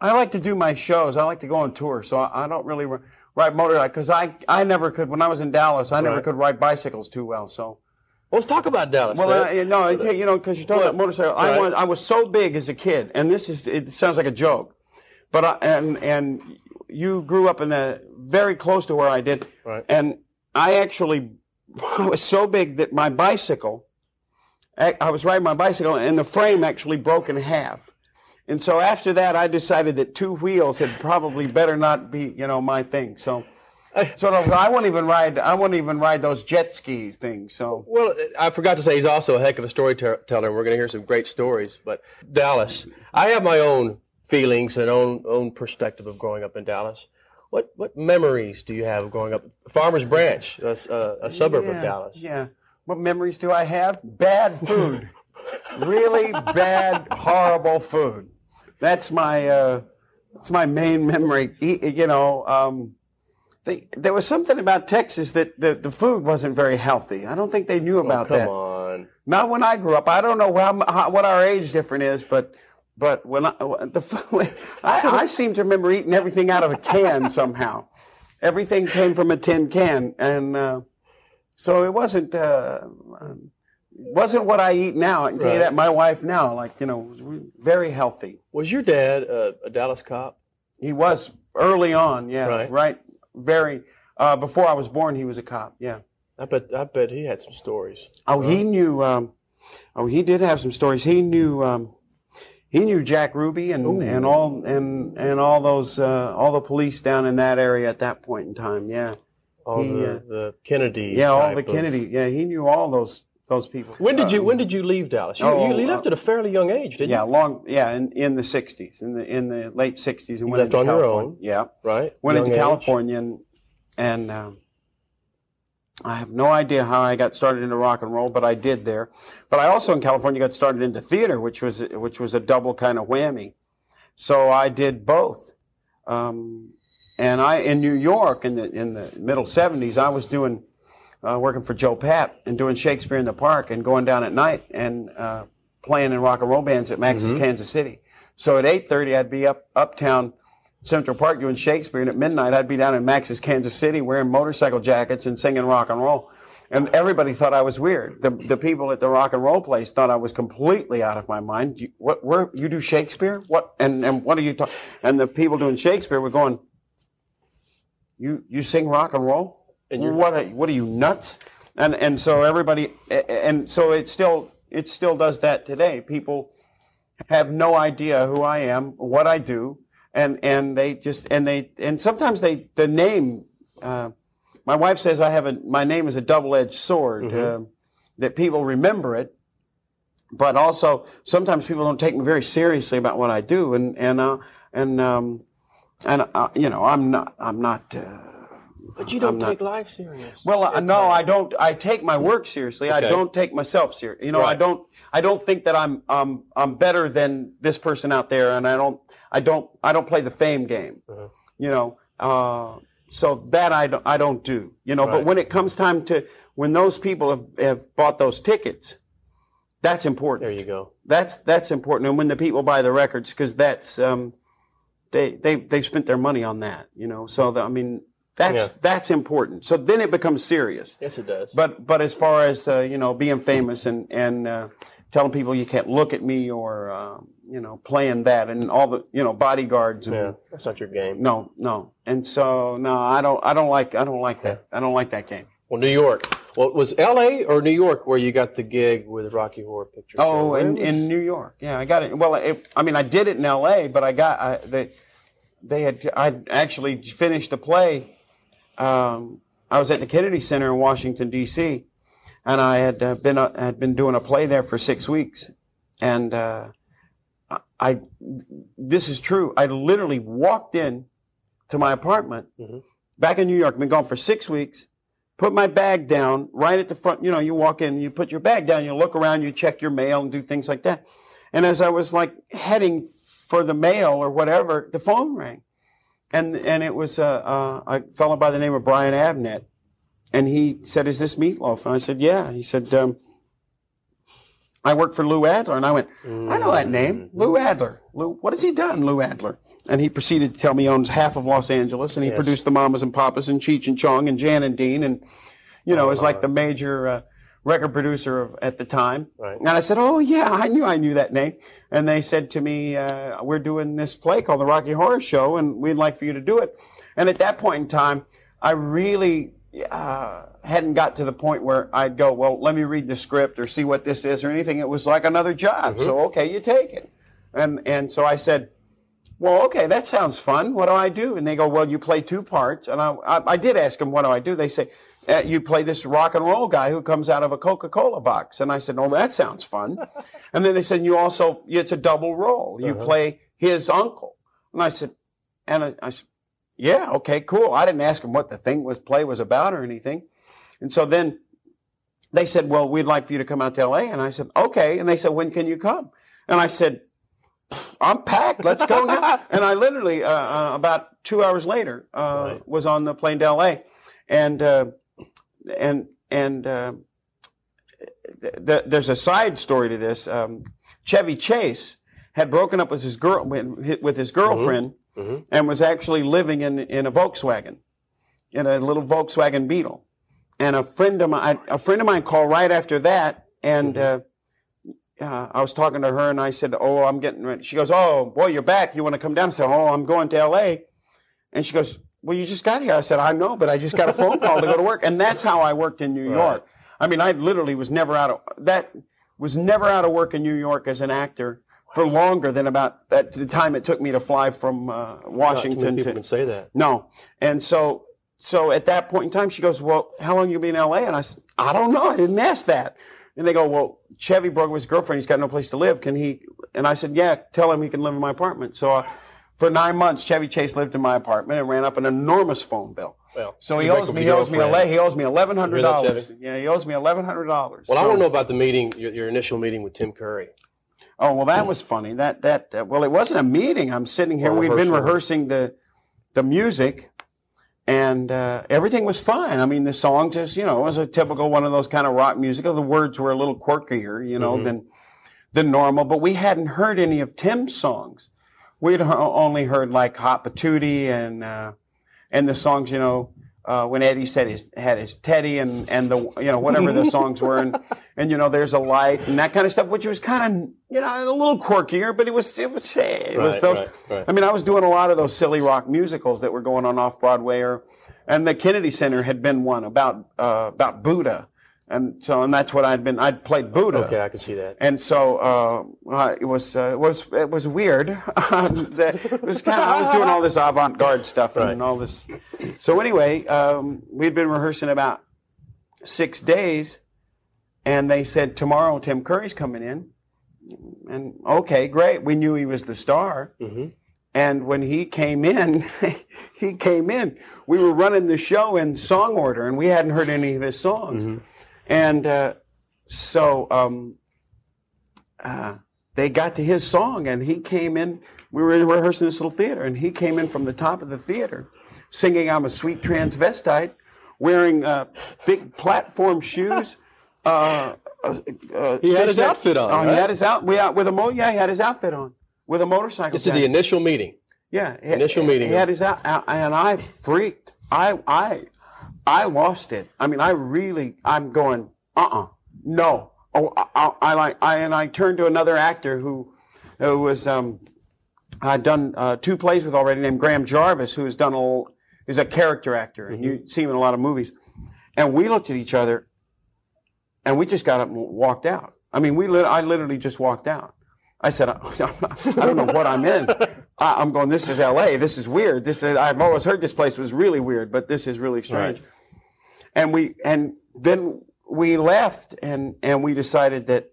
Speaker 18: I like to do my shows. I like to go on tour. So I, I don't really ride motorbike because I I never could when I was in Dallas. I never could ride bicycles too well. So.
Speaker 17: Well, let's talk about Dallas.
Speaker 18: Well, uh, no, I tell you, you know, because you're talking
Speaker 17: Well,
Speaker 18: about motorcycle. I was I was so big as a kid, and this is it sounds like a joke, but I, and and you grew up in a very close to where I did,
Speaker 17: Right.
Speaker 18: and I actually [laughs] I was so big that my bicycle, I, was riding my bicycle, and the frame actually broke in half. And so after that, I decided that two wheels had probably better not be, you know, my thing. So, sort of, I won't even ride. I won't even ride those jet skis things. So,
Speaker 17: Well, I forgot to say he's also a heck of a storyteller, and we're going to hear some great stories. But Dallas, I have my own feelings and own own perspective of growing up in Dallas. What what memories do you have growing up? Farmers Branch, a suburb of Dallas.
Speaker 18: Yeah. What memories do I have? Bad food. really bad, horrible food. That's my uh, that's my main memory. You know, um, they, there was something about Texas that the, the food wasn't very healthy. I don't think they knew about
Speaker 17: Oh, come
Speaker 18: that.
Speaker 17: on.
Speaker 18: Not when I grew up. I don't know how, how, what our age difference is, but but when I the [laughs] I, I seem to remember eating everything out of a can [laughs] somehow. Everything came from a tin can, and uh, so it wasn't uh, wasn't what I eat now. I can tell you
Speaker 17: Right.
Speaker 18: that. My wife now, like you know, was very healthy.
Speaker 17: Was your dad a, a Dallas cop?
Speaker 18: He was early on, yeah,
Speaker 17: Right.
Speaker 18: right, very. Uh, before I was born, he was a cop. Yeah.
Speaker 17: I bet I bet he had some stories.
Speaker 18: Oh, he knew. Um, oh, he did have some stories. He knew. Um, he knew Jack Ruby and, and all and and all those uh, all the police down in that area at that point in time. Yeah.
Speaker 17: All
Speaker 18: He,
Speaker 17: the,
Speaker 18: uh,
Speaker 17: the Kennedy.
Speaker 18: yeah, all the
Speaker 17: of-
Speaker 18: Kennedy. Yeah, he knew all those those people.
Speaker 17: When did you
Speaker 18: Um,
Speaker 17: When did you leave Dallas? You,
Speaker 18: oh,
Speaker 17: you left
Speaker 18: uh,
Speaker 17: at a fairly young age, didn't
Speaker 18: yeah,
Speaker 17: you?
Speaker 18: long. Yeah, in, in the '60s, in the in the late '60s, and
Speaker 17: You
Speaker 18: went
Speaker 17: left
Speaker 18: into
Speaker 17: on your
Speaker 18: California.
Speaker 17: own.
Speaker 18: Yeah,
Speaker 17: Right.
Speaker 18: Went into
Speaker 17: Young age.
Speaker 18: California, and and um, I have no idea how I got started into rock and roll, but I did there. But I also in California got started into theater, which was which was a double kind of whammy. So I did both. Um, and I in New York in the in the middle '70s, I was doing uh, working for Joe Papp and doing Shakespeare in the Park and going down at night and uh, playing in rock and roll bands at Max's
Speaker 17: Mhm.
Speaker 18: Kansas City. So at 8:30, I'd be up uptown Central Park doing Shakespeare, and at midnight I'd be down in Max's Kansas City wearing motorcycle jackets and singing rock and roll. And everybody thought I was weird. The, the people at the rock and roll place thought I was completely out of my mind. You, what, where, you do Shakespeare? What, and, and what are you talking? And the people doing Shakespeare were going, you, you sing rock and roll?
Speaker 17: And
Speaker 18: what are, what are you nuts? And, and so everybody, and so it still, it still does that today. People have no idea who I am, what I do, and, and they just, and they, and sometimes they, the name, uh, my wife says I have a my name is a double-edged sword
Speaker 17: Mhm.
Speaker 18: uh, that people remember it, but also sometimes people don't take me very seriously about what I do, and and uh, and um, and uh, you know I'm not I'm not.
Speaker 17: But you don't
Speaker 18: I'm not-
Speaker 17: take life serious.
Speaker 18: well, uh, no, I don't. I take my work seriously. I don't take myself serious. You know, I don't. I don't think that I'm um I'm better than this person out there, and I don't. I don't. I don't play the fame game.
Speaker 17: Uh-huh.
Speaker 18: You know. Uh, so that I don't. I don't do. You know. But when it comes time to when those people have, have bought those tickets, that's important.
Speaker 17: There you go.
Speaker 18: That's that's important. And when the people buy the records, because that's um, they they they've spent their money on that. You know. So the, I mean. That's
Speaker 17: Yeah.
Speaker 18: that's important. So then it becomes serious.
Speaker 17: Yes, it does.
Speaker 18: But but as far as uh, you know, being famous and and uh, telling people you can't look at me or uh, you know playing that and all the you know bodyguards and
Speaker 17: Yeah, that's not your game.
Speaker 18: no no and so no I don't I don't like I don't like that I don't like that game.
Speaker 17: Well, New York. Well, was L.A. or New York where you got the gig with Rocky Horror Picture Show?
Speaker 18: Oh, in,
Speaker 17: was-
Speaker 18: in New York, yeah, I got it. Well, it, I mean, I did it in L.A., but I got I, they they had I actually finished the play. Um, I was at the Kennedy Center in Washington D.C. and I had uh, been uh, had been doing a play there for six weeks, and uh, I, this is true. I literally walked in to my apartment
Speaker 17: Mhm.
Speaker 18: back in New York. Been gone for six weeks. Put my bag down right at the front. You know, you walk in, you put your bag down, you look around, you check your mail and do things like that. And as I was like heading for the mail or whatever, the phone rang, and and it was uh, uh, a fellow by the name of Brian Abnett, and he said, "Is this Meatloaf?" And I said, "Yeah." He said, um, "I work for Lou Adler," and I went, "I know that name, Lou Adler. Lou, what has he done, Lou Adler?" And he proceeded to tell me he owns half of Los Angeles, and he
Speaker 17: Yes.
Speaker 18: produced the Mamas and Papas and Cheech and Chong and Jan and Dean, and you know, is like the major uh, record producer of, at the time.
Speaker 17: Right.
Speaker 18: And I said, "Oh yeah, I knew I knew that name." And they said to me, uh, "We're doing this play called the Rocky Horror Show, and we'd like for you to do it." And at that point in time, I really uh, hadn't got to the point where I'd go, "Well, let me read the script or see what this is or anything." It was like another job. So okay, you take it. And and so I said, well, okay, that sounds fun. What do I do? And they go, well, you play two parts. And I, I, I did ask them, what do I do? They say, uh, you play this rock and roll guy who comes out of a Coca-Cola box. And I said, oh, that sounds fun. [laughs] and then they said, you also, it's a double role. You
Speaker 17: Uh-huh.
Speaker 18: play his uncle. And I said, and I, I said, yeah, okay, cool. I didn't ask him what the thing was, play was about or anything. And so then they said, well, we'd like for you to come out to LA. And I said, okay. And they said, when can you come? And I said, I'm packed. Let's go now. [laughs] and I literally, uh, uh, about two hours later, uh, was on the plane to LA, and uh, and and uh, th- th- there's a side story to this. Um, Chevy Chase had broken up with his girl with his girlfriend,
Speaker 17: Mhm.
Speaker 18: and was actually living in in a Volkswagen, in a little Volkswagen Beetle. And a friend of mine, a friend of mine called right after that, and uh, uh, I was talking to her, and I said, "Oh, I'm getting ready." She goes, "Oh, boy, you're back. You want to come down?" I said, "Oh, I'm going to L.A." And she goes, "Well, you just got here." I said, "I know, but I just got a phone call to go to work." And that's how I worked in New
Speaker 17: Right.
Speaker 18: York. I mean, I literally was never out of that was never out of work in New York as an actor for longer than about at the time it took me to fly from uh,
Speaker 17: Not too
Speaker 18: Washington
Speaker 17: many people
Speaker 18: to
Speaker 17: can say that.
Speaker 18: no. And so, so at that point in time, she goes, "Well, how long you been in L.A.?" And I said, "I don't know. I didn't ask that." And they go, "Well, Chevy broke with his girlfriend. He's got no place to live. Can he?" And I said, "Yeah, tell him he can live in my apartment." So, uh, for nine months, Chevy Chase lived in my apartment and ran up an enormous phone bill.
Speaker 17: Well,
Speaker 18: So he
Speaker 17: you break
Speaker 18: owes me. He owes me. He owes me eleven hundred
Speaker 17: You hear that,
Speaker 18: dollars. Yeah, he owes me eleven hundred dollars.
Speaker 17: Well, I want to know about the meeting, your, your initial meeting with Tim Curry.
Speaker 18: Oh well, that was funny. That that uh, well, it wasn't a meeting. I'm sitting here. We'd been rehearsing the the music, and uh, everything was fine. I mean, the song just you know it was a typical one of those kind of rock musical. The words were a little quirkier, you know,
Speaker 17: Mhm.
Speaker 18: than than normal. But we hadn't heard any of Tim's songs we'd only heard like Hot Patootie and uh, and the songs, you know, uh, when Eddie said his had his Teddy and and the you know whatever the songs were and [laughs] and you know there's a light and that kind of stuff, which was kind of you know a little quirkier, but it was it was it was
Speaker 17: Right,
Speaker 18: those.
Speaker 17: right, right.
Speaker 18: I mean, I was doing a lot of those silly rock musicals that were going on off Broadway, or and the Kennedy Center had been one about uh, about Buddha. And so, and that's what I'd been. I'd played Buddha.
Speaker 17: Okay, I can see that.
Speaker 18: And so uh, it was uh, it was it was weird. [laughs] That it was kind of I was doing all this avant garde stuff and all this. So anyway, um, we'd been rehearsing about six days, and they said tomorrow Tim Curry's coming in, and okay, great. We knew he was the star. And when he came in, [laughs] he came in. We were running the show in song order, and we hadn't heard any of his songs. And uh, so um, uh, they got to his song, and he came in. We were rehearsing this little theater, and he came in from the top of the theater, singing "I'm a Sweet Transvestite," wearing uh, big platform shoes. Uh, uh, uh,
Speaker 17: He had his outfit on,
Speaker 18: Oh, he had his out. We out with a mo. Yeah, he had his outfit on with a motorcycle.
Speaker 17: This is the initial meeting.
Speaker 18: Yeah, he-
Speaker 17: Initial meeting.
Speaker 18: He had his out- and I freaked. I I I lost it. I mean, I really. I'm going. Uh uh No. Oh, I, I, I like. I and I turned to another actor who, who was um, I'd done uh, two plays with already, named Graham Jarvis, who has done a is a character actor, and you see him in a lot of movies. And we looked at each other, and we just got up and walked out. I mean, we lit- I literally just walked out. I said, [laughs] I don't know what I'm in. I, I'm going. This is L.A. This is weird. This is. I've always heard this place was really weird, but this is really strange. And we and then we left, and and we decided that,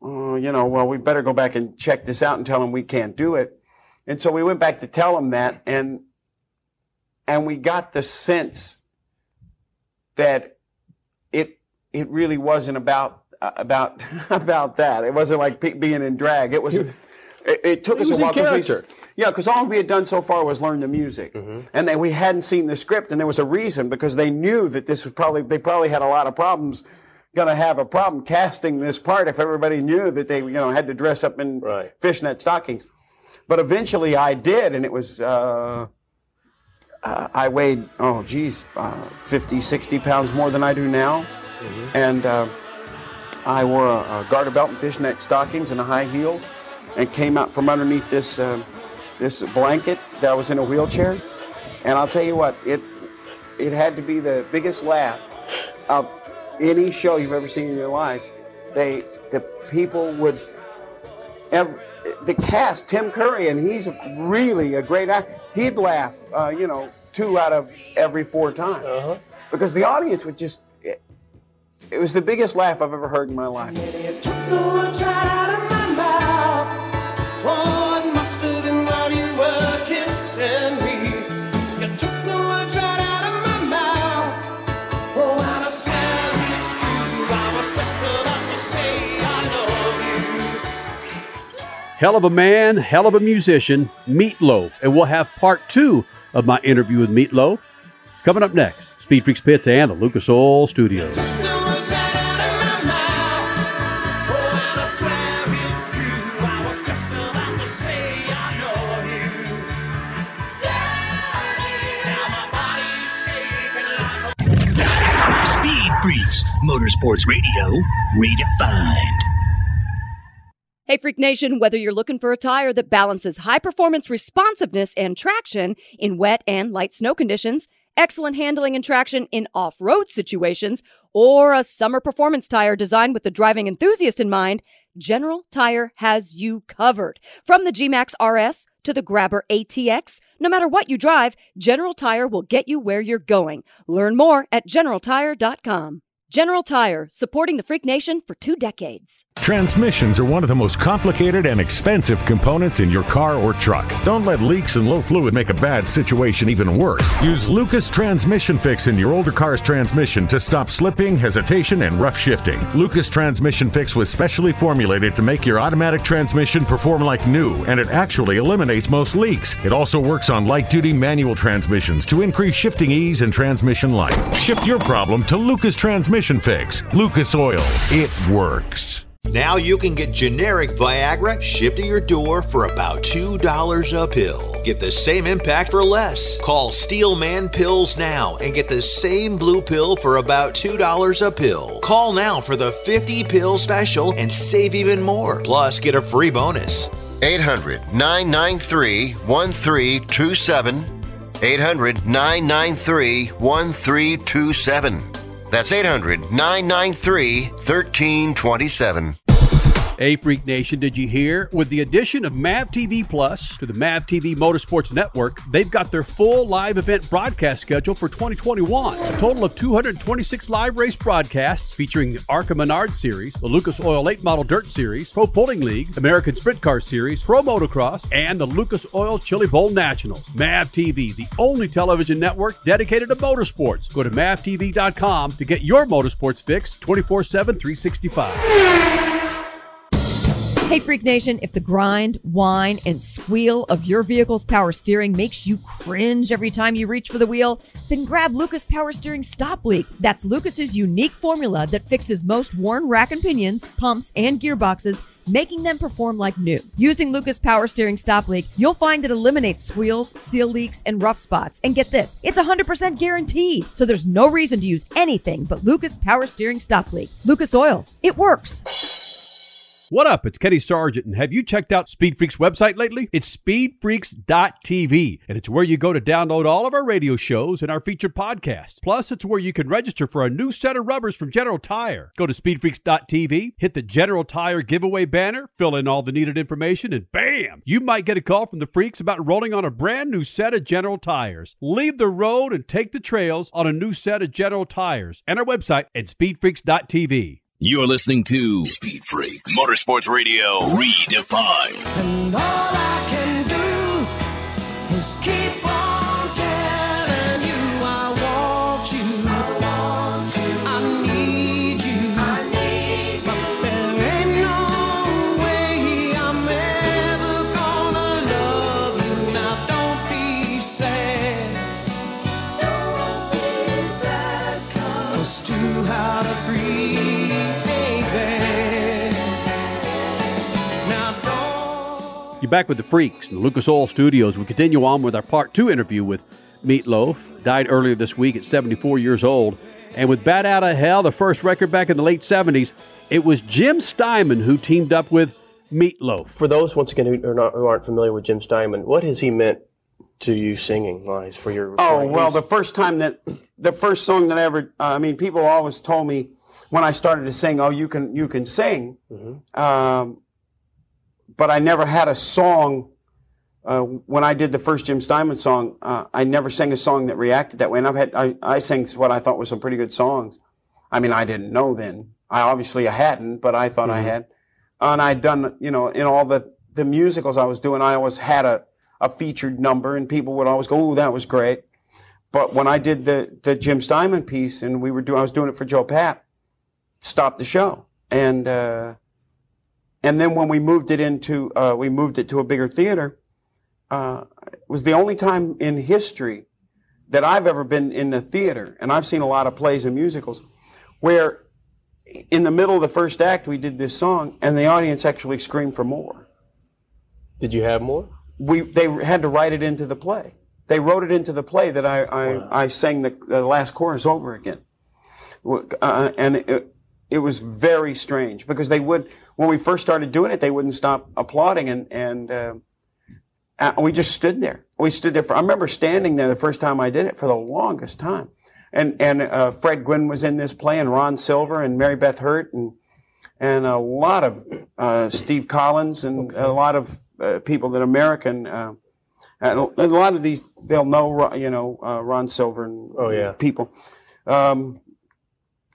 Speaker 18: oh, you know, well, we better go back and check this out and tell them we can't do it. And so we went back to tell them that, and and we got the sense that it it really wasn't about uh, about [laughs] about that. It wasn't like pe- being in drag. It was. It, it took
Speaker 17: He
Speaker 18: us
Speaker 17: was
Speaker 18: a
Speaker 17: in
Speaker 18: while. we-
Speaker 17: character.
Speaker 18: Yeah, because all we had done so far was learn the music, and then we hadn't seen the script, and there was a reason because they knew that this was probably they probably had a lot of problems. Going to have a problem casting this part if everybody knew that they you know had to dress up in fishnet stockings. But eventually, I did, and it was. Uh, uh, I weighed, oh, geez, uh, 50, 60 pounds more than I do now. And uh, I wore a, a garter belt and fishnet stockings and high heels and came out from underneath this, uh, this blanket that was in a wheelchair. And I'll tell you what, it, it had to be the biggest laugh of any show you've ever seen in your life. They, the people would, ev the cast, Tim Curry, and he's really a great actor. He'd laugh, uh, you know, two out of every four times because the audience would just. It, it was the biggest laugh I've ever heard in my life.
Speaker 6: Hell of a man, hell of a musician, Meatloaf. And we'll have part two of my interview with Meatloaf. It's coming up next. Speed Freaks Pits and the Lucas Oil Studios.
Speaker 1: Motorsports Radio, redefined.
Speaker 15: Hey, Freak Nation, whether you're looking for a tire that balances high performance responsiveness and traction in wet and light snow conditions, excellent handling and traction in off road situations, or a summer performance tire designed with the driving enthusiast in mind, General Tire has you covered. From the G-Max RS to the Grabber ATX, no matter what you drive, General Tire will get you where you're going. Learn more at generaltire.com. General Tire, supporting the Freak Nation for two decades.
Speaker 19: Transmissions are one of the most complicated and expensive components in your car or truck. Don't let leaks and low fluid make a bad situation even worse. Use Lucas Transmission Fix in your older car's transmission to stop slipping, hesitation, and rough shifting. Lucas Transmission Fix was specially formulated to make your automatic transmission perform like new, and it actually eliminates most leaks. It also works on light duty manual transmissions to increase shifting ease and transmission life. Shift your problem to Lucas Transmission Fix. Lucas Oil. It works.
Speaker 9: Now you can get generic Viagra shipped to your door for about $2 a pill. Get the same impact for less. Call Steelman Pills now and get the same blue pill for about $2 a pill. Call now for the 50 pill special and save even more. Plus, get a free bonus.
Speaker 10: 800 993 1327. 800 993 1327. That's 800 993 1327.
Speaker 6: Hey, Freak Nation, did you hear? With the addition of MAV TV Plus to the MAV TV Motorsports Network, they've got their full live event broadcast schedule for 2021. A total of 226 live race broadcasts featuring the ARCA Menard Series, the Lucas Oil Late Model Dirt Series, Pro Pulling League, American Sprint Car Series, Pro Motocross, and the Lucas Oil Chili Bowl Nationals. MAV TV, the only television network dedicated to motorsports. Go to mavtv.com to get your motorsports fix 24 7, 365.
Speaker 16: Hey, Freak Nation, if the grind, whine, and squeal of your vehicle's power steering makes you cringe every time you reach for the wheel, then grab Lucas Power Steering Stop Leak. That's Lucas's unique formula that fixes most worn rack and pinions, pumps, and gearboxes, making them perform like new. Using Lucas Power Steering Stop Leak, you'll find it eliminates squeals, seal leaks, and rough spots. And get this, it's 100% guaranteed. So there's no reason to use anything but Lucas Power Steering Stop Leak. Lucas Oil, it works.
Speaker 6: What up? It's Kenny Sargent, and have you checked out Speed Freaks website lately? It's speedfreaks.tv, and it's where you go to download all of our radio shows and our featured podcasts. Plus, it's where you can register for a new set of rubbers from General Tire. Go to speedfreaks.tv, hit the General Tire giveaway banner, fill in all the needed information, and bam! You might get a call from the freaks about rolling on a brand new set of General Tires. Leave the road and take the trails on a new set of General Tires and our website at speedfreaks.tv.
Speaker 1: You're listening to Speed Freaks Motorsports Radio Redefined.
Speaker 12: And all I can do is keep on
Speaker 6: back with the Freaks in the Lucas Oil Studios. We continue on with our part two interview with Meatloaf. Died earlier this week at 74 years old. And with Bat Out of Hell, the first record back in the late 70s, it was Jim Steinman who teamed up with Meatloaf.
Speaker 17: For those once again who are not who aren't familiar with Jim Steinman, what has he meant to you singing wise for your?
Speaker 18: Oh
Speaker 17: recording?
Speaker 18: well, the first time that the first song that I ever, uh, I mean, people always told me when I started to sing, "Oh, you can you can sing," um, but I never had a song. Uh, when I did the first Jim Steinman song, uh, I never sang a song that reacted that way. And I've had I, I sang what I thought was some pretty good songs. I mean, I didn't know then. I obviously I hadn't, but I thought I
Speaker 17: Mhm.
Speaker 18: had. And I'd done, you know, in all the the musicals I was doing, I always had a a featured number, and people would always go, "Oh, that was great." But when I did the the Jim Steinman piece, and we were doing, I was doing it for Joe Papp, stopped the show, and uh, and then when we moved it into, uh, we moved it to a bigger theater. Uh, it was the only time in history that I've ever been in the theater, and I've seen a lot of plays and musicals, where in the middle of the first act we did this song, and the audience actually screamed for more.
Speaker 17: Did you have more?
Speaker 18: We they had to write it into the play. They wrote it into the play that I I, I sang the, the last chorus over again, uh, and it, it was very strange because they would when we first started doing it they wouldn't stop applauding and and uh, uh, we just stood there. We stood there for. I remember standing there the first time I did it for the longest time, and and uh, Fred Gwynne was in this play and Ron Silver and Mary Beth Hurt and and a lot of uh, Steve Collins and a lot of uh, people that American. Uh, and a lot of these they'll know, you know, uh, Ron Silver and
Speaker 17: Oh, yeah.
Speaker 18: people. Um,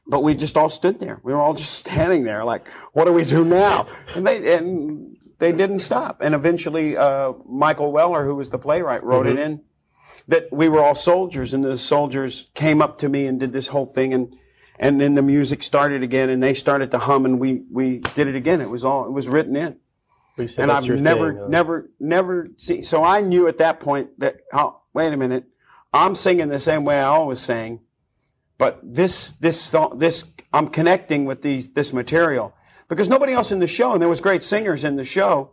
Speaker 18: but we just all stood there. We were all just [laughs] standing there, like, what do we do now? And they and they didn't stop. And eventually, uh, Michael Weller, who was the playwright, wrote
Speaker 17: Mhm.
Speaker 18: it in that we were all soldiers, and the soldiers came up to me and did this whole thing, and and then the music started again, and they started to hum, and we we did it again. It was all it was written in.
Speaker 17: Said
Speaker 18: and I've never,
Speaker 17: thing, huh?
Speaker 18: never, never seen. So I knew at that point that, oh, wait a minute, I'm singing the same way I always sang, but this, this, this, I'm connecting with these, this material because nobody else in the show, and there was great singers in the show.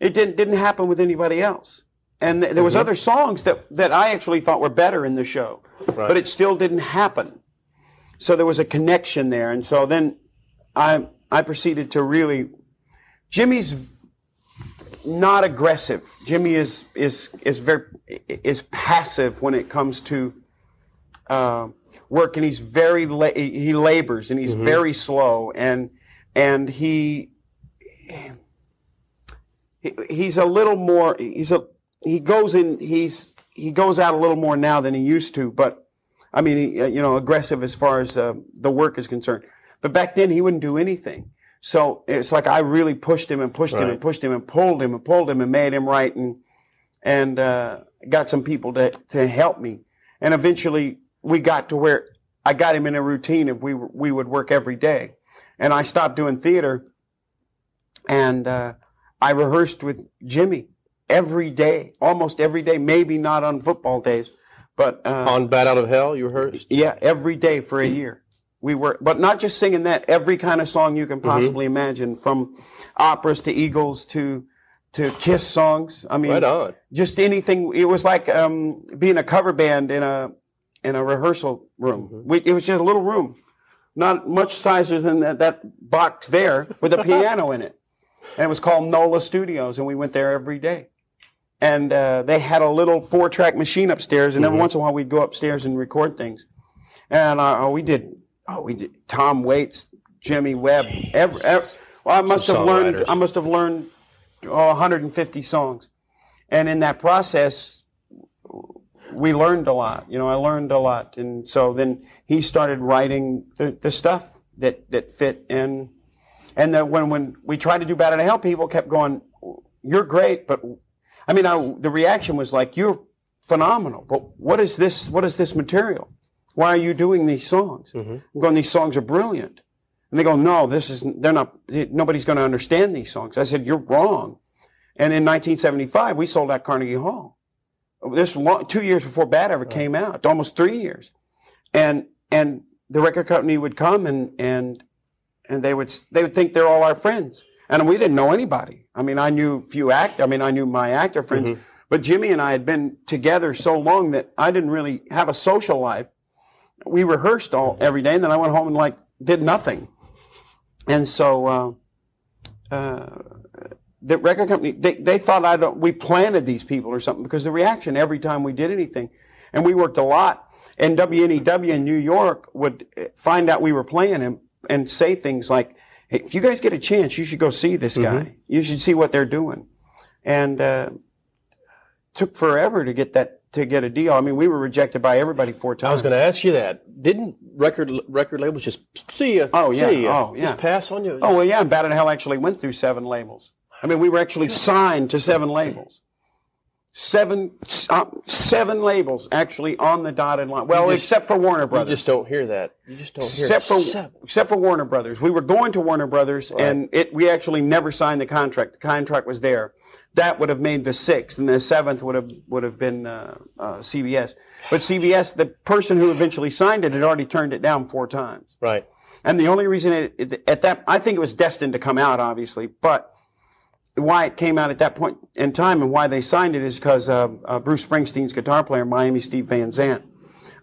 Speaker 18: It didn't didn't happen with anybody else, and th- there was
Speaker 17: Mhm.
Speaker 18: other songs that that I actually thought were better in the show, but it still didn't happen. So there was a connection there, and so then I I proceeded to really. Jimmy's not aggressive. Jimmy is is is very is passive when it comes to uh, work, and he's very la- he labors and he's
Speaker 17: Mhm.
Speaker 18: very slow, and and he, he he's a little more he's a he goes in he's he goes out a little more now than he used to, but I mean he, uh, you know aggressive as far as uh, the work is concerned. But back then he wouldn't do anything. So it's like I really pushed him and pushed him and pushed him and pulled him and pulled him and made him right and and uh, got some people to to help me. And eventually we got to where I got him in a routine of we we would work every day. And I stopped doing theater and uh, I rehearsed with Jimmy every day, almost every day, maybe not on football days, but uh,
Speaker 17: On Bat Out of Hell, you rehearsed?
Speaker 18: yeah, every day for a year. We were, but not just singing that. Every kind of song you can
Speaker 17: Mm-hmm.
Speaker 18: possibly imagine, from operas to Eagles to to Kiss songs. I mean,
Speaker 17: Right on.
Speaker 18: just anything. It was like um, being a cover band in a in a rehearsal room.
Speaker 17: Mm-hmm.
Speaker 18: We, it was just a little room, not much sizer than that, that box there with a [laughs] piano in it, and it was called NOLA Studios, and we went there every day. And uh, they had a little four track machine upstairs, and every
Speaker 17: Mhm.
Speaker 18: once in a while we'd go upstairs and record things. And uh, we did, oh, we did Tom Waits, Jimmy Webb. Every, every, well, I must
Speaker 17: Some
Speaker 18: have learned. I must have learned oh, 150 songs, and in that process, we learned a lot. You know, I learned a lot, and so then he started writing the, the stuff that that fit in. And then when when we tried to do better to help, people kept going, "You're great," but I mean, I, the reaction was like, "You're phenomenal," but what is this? What is this material? Why are you doing these songs? Mm-hmm. I'm going, these songs are brilliant. And they go, no, this is, they're not, nobody's going to understand these songs. I said, you're wrong. And in 1975, we sold out Carnegie Hall. This long, two years before Bat ever came out, almost three years. And, and the record company would come and, and, and they would, they would think they're all our friends. And we didn't know anybody. I mean, I knew few act, I mean, I knew my actor friends, but Jimmy and I had been together so long that I didn't really have a social life. We rehearsed all every day, and then I went home and like did nothing. And so uh, uh, the record company they, they thought I don't we planted these people or something because the reaction every time we did anything, and we worked a lot. And WNEW in New York would uh, find out we were playing and and say things like, hey, "If you guys get a chance, you should go see this guy. You should see what they're doing." And uh, took forever to get that to get a deal. I mean, we were rejected by everybody four times.
Speaker 17: I was going to ask you that. Didn't record record labels just see you?
Speaker 18: Oh yeah. Oh yeah.
Speaker 17: Just pass on you.
Speaker 18: Oh well, yeah. And Bat Out of Hell actually went through seven labels. I mean, we were actually signed to seven labels. Seven, uh, seven labels actually on the dotted line. Well,
Speaker 17: just-
Speaker 18: except for Warner Brothers.
Speaker 17: You just don't hear that. You just don't hear
Speaker 18: except for
Speaker 17: seven.
Speaker 18: except for Warner Brothers. We were going to Warner Brothers, and it we actually never signed the contract. The contract was there. That would have made the sixth, and the seventh would have would have been uh, uh, CBS. But CBS, the person who eventually signed it, had already turned it down four times.
Speaker 17: Right.
Speaker 18: And the only reason it, it at that I think it was destined to come out, obviously, but why it came out at that point in time and why they signed it is because uh, uh, Bruce Springsteen's guitar player, Miami Steve Van Zandt,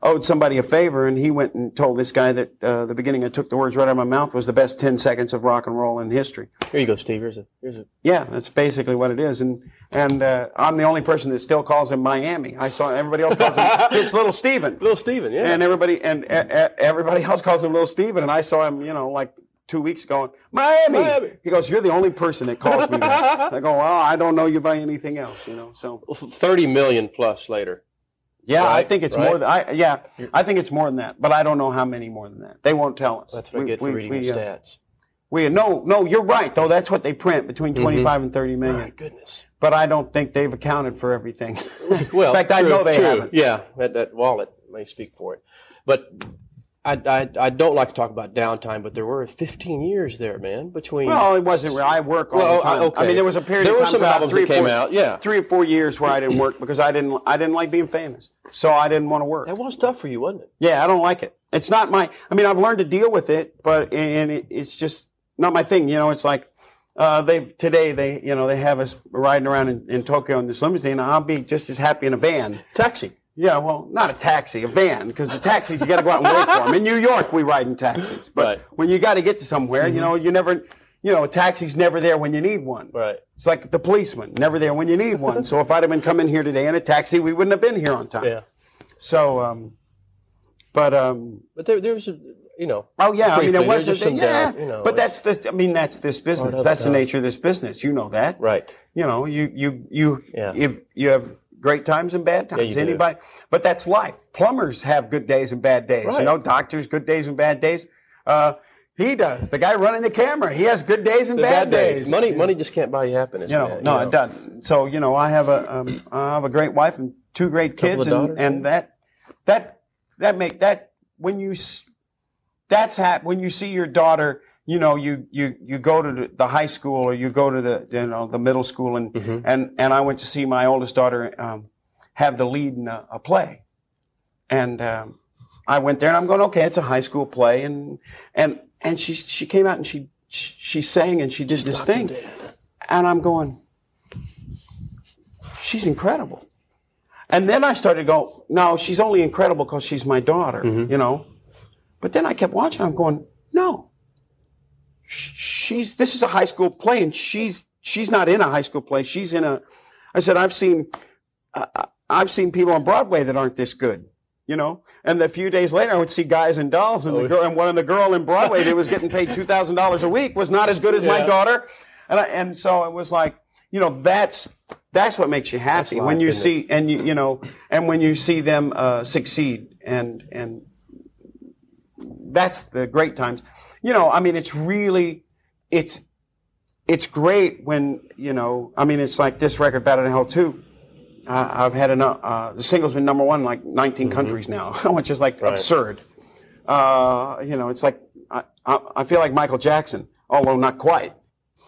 Speaker 18: owed somebody a favor, and he went and told this guy that uh, the beginning I took the words right out of my mouth was the best ten seconds of rock and roll in history.
Speaker 17: Here you go, Steve. Here's it. here's a.
Speaker 18: Yeah, that's basically what it is, and and uh, I'm the only person that still calls him Miami. I saw everybody else calls him [laughs] it's Little Steven.
Speaker 17: Little Steven, yeah.
Speaker 18: And everybody and uh, everybody else calls him Little Steven, and I saw him, you know, like two weeks ago, Miami.
Speaker 17: Miami.
Speaker 18: He goes, "You're the only person that calls me that." [laughs] I go, "Well, I don't know you by anything else, you know." So
Speaker 17: Thirty million plus later.
Speaker 18: yeah, I think it's
Speaker 17: right.
Speaker 18: more than I. Yeah, I think it's more than that, but I don't know how many more than that. They won't tell us.
Speaker 17: That's what I get for reading the stats.
Speaker 18: We no, no, you're right though. That's what they print between
Speaker 17: Mhm.
Speaker 18: 25 and 30 million.
Speaker 17: My goodness.
Speaker 18: But I don't think they've accounted for everything. [laughs]
Speaker 17: Well,
Speaker 18: in fact, I know they
Speaker 17: true.
Speaker 18: haven't.
Speaker 17: Yeah, that, that wallet may speak for it. But I, I, I don't like to talk about downtime, but there were 15 years there, man, between.
Speaker 18: Well, it wasn't. real. I work all
Speaker 17: Well,
Speaker 18: the time.
Speaker 17: I- okay.
Speaker 18: I mean, there was a period.
Speaker 17: There
Speaker 18: of
Speaker 17: were some albums that came
Speaker 18: four-
Speaker 17: out, yeah.
Speaker 18: three or four years where I didn't work because I didn't. I didn't like being famous, so I didn't want to work.
Speaker 17: That was tough for you, wasn't it?
Speaker 18: Yeah, I don't like it. It's not my. I mean, I've learned to deal with it, but and it, it's just not my thing. You know, it's like uh, they've today they you know they have us riding around in, in Tokyo in this limousine. I'll be just as happy in a van.
Speaker 17: Taxi.
Speaker 18: Yeah, well, not a taxi, a van, because the taxis you got to go out and wait for them. In New York, we ride in taxis, but when you got to get to somewhere, you know, you never, you know, a taxi's never there when you need one.
Speaker 17: Right.
Speaker 18: It's like the policeman, never there when you need one. so if I'd have been coming here today in a taxi, we wouldn't have been here on time.
Speaker 17: Yeah.
Speaker 18: So, um, but um,
Speaker 17: But there, there's, a- you know.
Speaker 18: Oh yeah, I mean it was
Speaker 17: just some
Speaker 18: yeah,
Speaker 17: you know,
Speaker 18: but that's the I mean that's this business. That's
Speaker 17: the
Speaker 18: the nature of this business. You know that,
Speaker 17: right?
Speaker 18: You know you you you
Speaker 17: Yeah.
Speaker 18: if you have great times and bad
Speaker 17: Yeah,
Speaker 18: times.
Speaker 17: do.
Speaker 18: Anybody, but that's life. Plumbers have good days and bad days.
Speaker 17: Right.
Speaker 18: You know, doctors good days and bad days. Uh, he does. The guy running the camera, he has good days and
Speaker 17: The
Speaker 18: bad, days.
Speaker 17: Money, money just can't buy you happiness.
Speaker 18: You know,
Speaker 17: man,
Speaker 18: no,
Speaker 17: you
Speaker 18: it doesn't. So you know, I have a um, I have a great wife and two great kids, and,
Speaker 17: daughters,
Speaker 18: and that that that make that when you s- that's hap- when you see your daughter. You know, you you you go to the, high school or you go to the you know the middle school, and
Speaker 17: Mm-hmm.
Speaker 18: and and I went to see my oldest daughter um, have the lead in a, a play, and um, I went there and I'm going, okay, it's a high school play, and and and she she came out and she she, sang and she did this thing, and I'm going, she's incredible. And then I started to go, no, she's only incredible because she's my daughter, you know. But then I kept watching. I'm going, no, she's this is a high school play, and she's she's not in a high school play. She's in a. I said I've seen uh, I've seen people on Broadway that aren't this good, you know. And a few days later, I would see guys and dolls, and the girl and one of the girl in Broadway that was getting paid two thousand dollars a week was not as good as my daughter, and I, and so it was like, you know, that's that's what makes you happy
Speaker 17: life,
Speaker 18: when you see and you you know and when you see them uh, succeed and and that's the great times. You know, I mean, it's really, it's, it's great when you know. I mean, it's like this record, Bat Out of Hell" too. Uh, I've had enough. Uh, the single's been number one in like 19 countries now, [laughs] which is like
Speaker 17: Right.
Speaker 18: absurd. Uh, you know, it's like I, I, I feel like Michael Jackson, although not quite.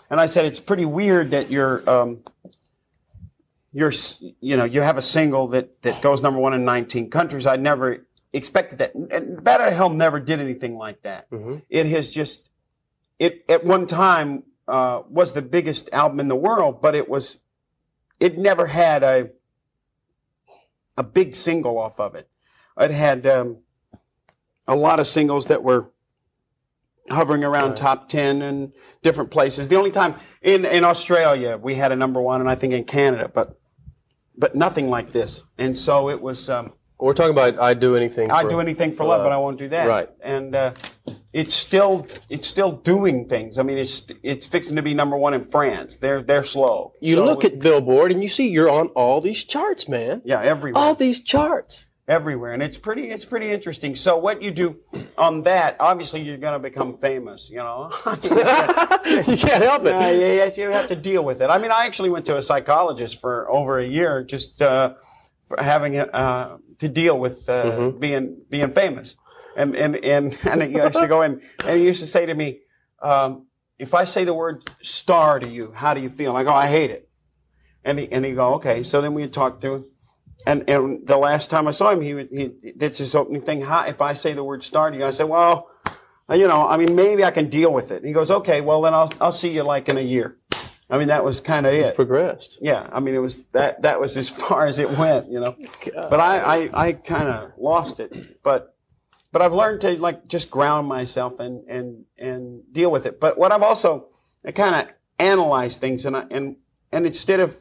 Speaker 18: And I said it's pretty weird that you're, um, you're, you know, you have a single that that goes number one in 19 countries. I never expected that. And Bat Out of Hell never did anything like that. It has just, it at one time uh, was the biggest album in the world, but it was, it never had a a big single off of it. It had um, a lot of singles that were hovering around top 10 and different places. The only time in, in Australia we had a number one, and I think in Canada, but but nothing like this. And so it was. Um,
Speaker 17: We're talking about I'd do anything.
Speaker 18: I'd
Speaker 17: for-
Speaker 18: do anything for love, but I won't do that.
Speaker 17: Right.
Speaker 18: And uh, it's still it's still doing things. I mean, it's it's fixing to be number one in France. They're they're slow.
Speaker 17: You
Speaker 18: So-
Speaker 17: look at Billboard and you see you're on all these charts, man.
Speaker 18: Yeah, everywhere.
Speaker 17: All these charts.
Speaker 18: everywhere, and it's pretty it's pretty interesting. So what you do on that, obviously, you're going to become famous. You know, [laughs]
Speaker 17: you can't help it.
Speaker 18: Yeah, yeah, you have to deal with it. I mean, I actually went to a psychologist for over a year just uh, for having uh, to deal with uh,
Speaker 17: Mm-hmm.
Speaker 18: being being famous, and and and [laughs] and he used to go in and he used to say to me, um, if I say the word star to you, how do you feel? I go, I hate it. And he and he go, okay. So then we talked through. And and the last time I saw him, he he did his opening thing. How if I say the word star to you? I said, well, you know, I mean, maybe I can deal with it. And he goes, okay, well then I'll I'll see you like in a year. I mean, that was kind of it.
Speaker 17: Progressed.
Speaker 18: Yeah, I mean, it was that that was as [laughs] far as it went, you know. But I I, I kind of lost it. But but I've learned to like just ground myself and and and deal with it. But what I've also I kind of analyze things and I, and and instead of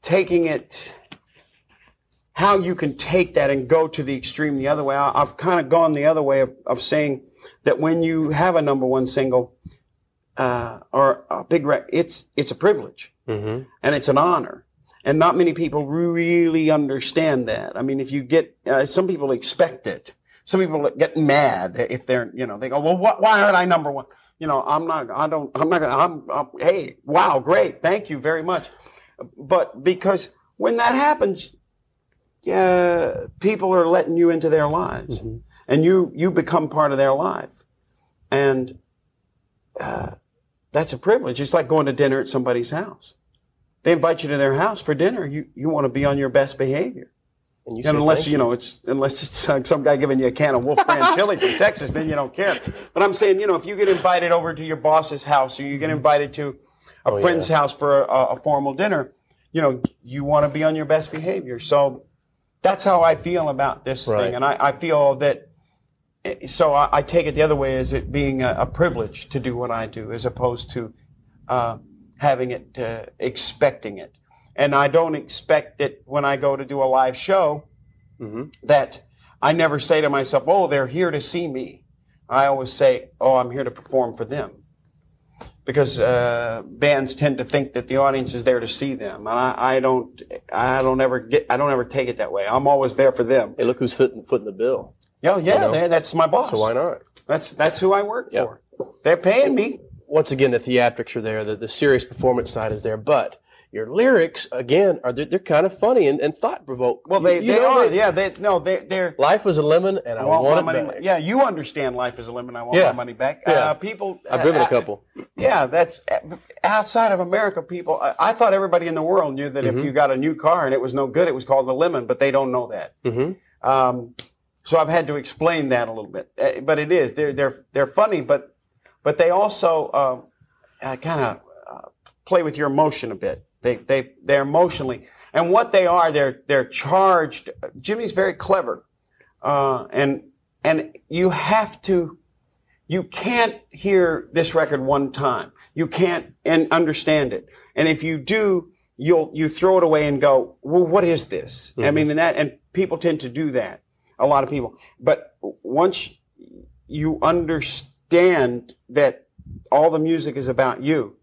Speaker 18: taking it how you can take that and go to the extreme the other way. I, I've kind of gone the other way of, of saying that when you have a number one single uh, or a big rec, it's it's a privilege
Speaker 17: Mm-hmm.
Speaker 18: and it's an honor. And not many people really understand that. I mean, if you get, uh, some people expect it. Some people get mad if they're, you know, they go, well, what, why aren't I number one? You know, I'm not, I don't, I'm not gonna, I'm, I'm, hey, wow, great. Thank you very much. But because when that happens, yeah, people are letting you into their lives and you, you become part of their life. And, uh, that's a privilege. It's like going to dinner at somebody's house. They invite you to their house for dinner. You, you want to be on your best behavior.
Speaker 17: And you say
Speaker 18: unless you know it's unless it's uh, some guy giving you a can of Wolf Brand [laughs] chili from Texas, then you don't care. But I'm saying, you know, if you get invited over to your boss's house or you get invited to a
Speaker 17: Oh,
Speaker 18: friend's
Speaker 17: yeah.
Speaker 18: house for a, a formal dinner, you know, you want to be on your best behavior. So that's how I feel about this
Speaker 17: Right.
Speaker 18: thing, and I, I feel that. So I, I take it the other way as it being a, a privilege to do what I do, as opposed to uh, having it, uh, expecting it. And I don't expect that when I go to do a live show that I never say to myself, "Oh, they're here to see me." I always say, "Oh, I'm here to perform for them," because uh, bands tend to think that the audience is there to see them, and I, I don't. I don't ever get. I don't ever take it that way. I'm always there for them.
Speaker 17: Hey, look who's footing, footing the bill.
Speaker 18: Yeah, yeah,
Speaker 17: You know?
Speaker 18: that's my boss.
Speaker 17: So why not?
Speaker 18: That's that's who I work for. They're paying me.
Speaker 17: Once again, the theatrics are there, the, the serious performance side is there, but your lyrics, again, are they're, they're kind of funny and, and thought provoking.
Speaker 18: Well, they, they are. yeah, they no, they they're.
Speaker 17: Life was a lemon, and I,
Speaker 18: want
Speaker 17: want,
Speaker 18: my money.
Speaker 17: back.
Speaker 18: Yeah, you understand life is a lemon. I want
Speaker 17: Yeah.
Speaker 18: my money back.
Speaker 17: Yeah.
Speaker 18: Uh, people.
Speaker 17: I've driven
Speaker 18: uh,
Speaker 17: a couple.
Speaker 18: Yeah, that's outside of America. People, I, I thought everybody in the world knew that
Speaker 17: Mhm.
Speaker 18: if you got a new car and it was no good, it was called a lemon, but they don't know that.
Speaker 17: Mm-hmm.
Speaker 18: Um, so I've had to explain that a little bit. Uh, but it is they're they're they're funny, but but they also uh, uh, kind of uh, play with your emotion a bit. They they they're emotionally, and what they are, they're they're charged. Jimmy's very clever, uh, and and you have to. You can't hear this record one time. You can't and understand it. And if you do, you'll you throw it away and go, "Well, what is this?" I mean, and that and people tend to do that. A lot of people. But once you understand that all the music is about you,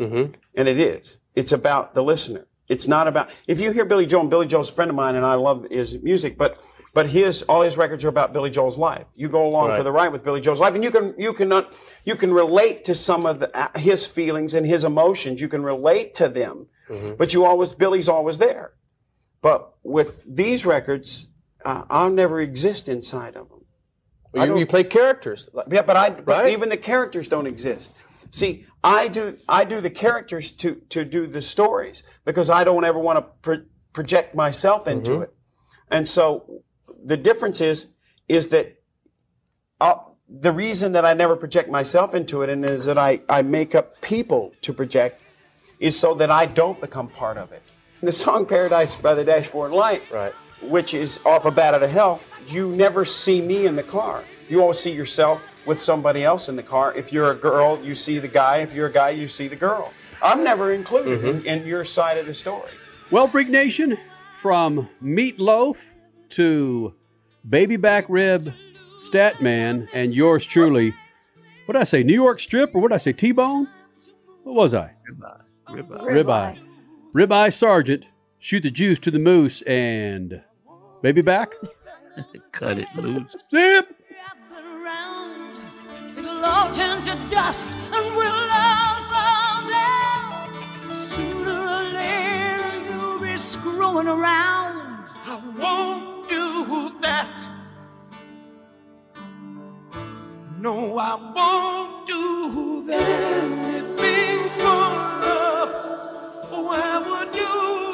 Speaker 17: Mm-hmm.
Speaker 18: and it is. It's about the listener. It's not about if you hear Billy Joel. And Billy Joel's a friend of mine, and I love his music, but but his all his records are about Billy Joel's life. You go along
Speaker 17: Right.
Speaker 18: for the ride with Billy Joel's life, and you can you can uh, you can relate to some of the, uh, his feelings and his emotions. You can relate to them,
Speaker 17: Mm-hmm.
Speaker 18: but you always Billy's always there. But with these records, uh, I'll never exist inside of them.
Speaker 17: Well, you, you play characters.
Speaker 18: yeah, but I but even the characters don't exist. See, I do I do the characters to to do the stories because I don't ever want to pro- project myself into
Speaker 17: Mhm.
Speaker 18: it. And so the difference is is that uh, the reason that I never project myself into it and is that I, I make up people to project is so that I don't become part of it. The song Paradise by the Dashboard Light,
Speaker 17: right.
Speaker 18: Which is off of Bat Out of Hell, you never see me in the car. You always see yourself with somebody else in the car. If you're a girl, you see the guy. If you're a guy, you see the girl. I'm never included in, in your side of the story.
Speaker 6: Well, Freak Nation, from Meatloaf to Baby Back Rib, Statman, and yours truly. What did I say? New York Strip, or what did I say? T Bone? What was I?
Speaker 7: Ribeye.
Speaker 6: Ribeye. Ribeye. Ribeye Sargent, shoot the juice to the moose, and Baby Back. [laughs]
Speaker 7: Cut it loose.
Speaker 6: Zip.
Speaker 12: It'll all turn to dust and we'll all fall down. Sooner or later, you'll be screwing around. I won't do that. No, I won't do that. Anything for love. I would do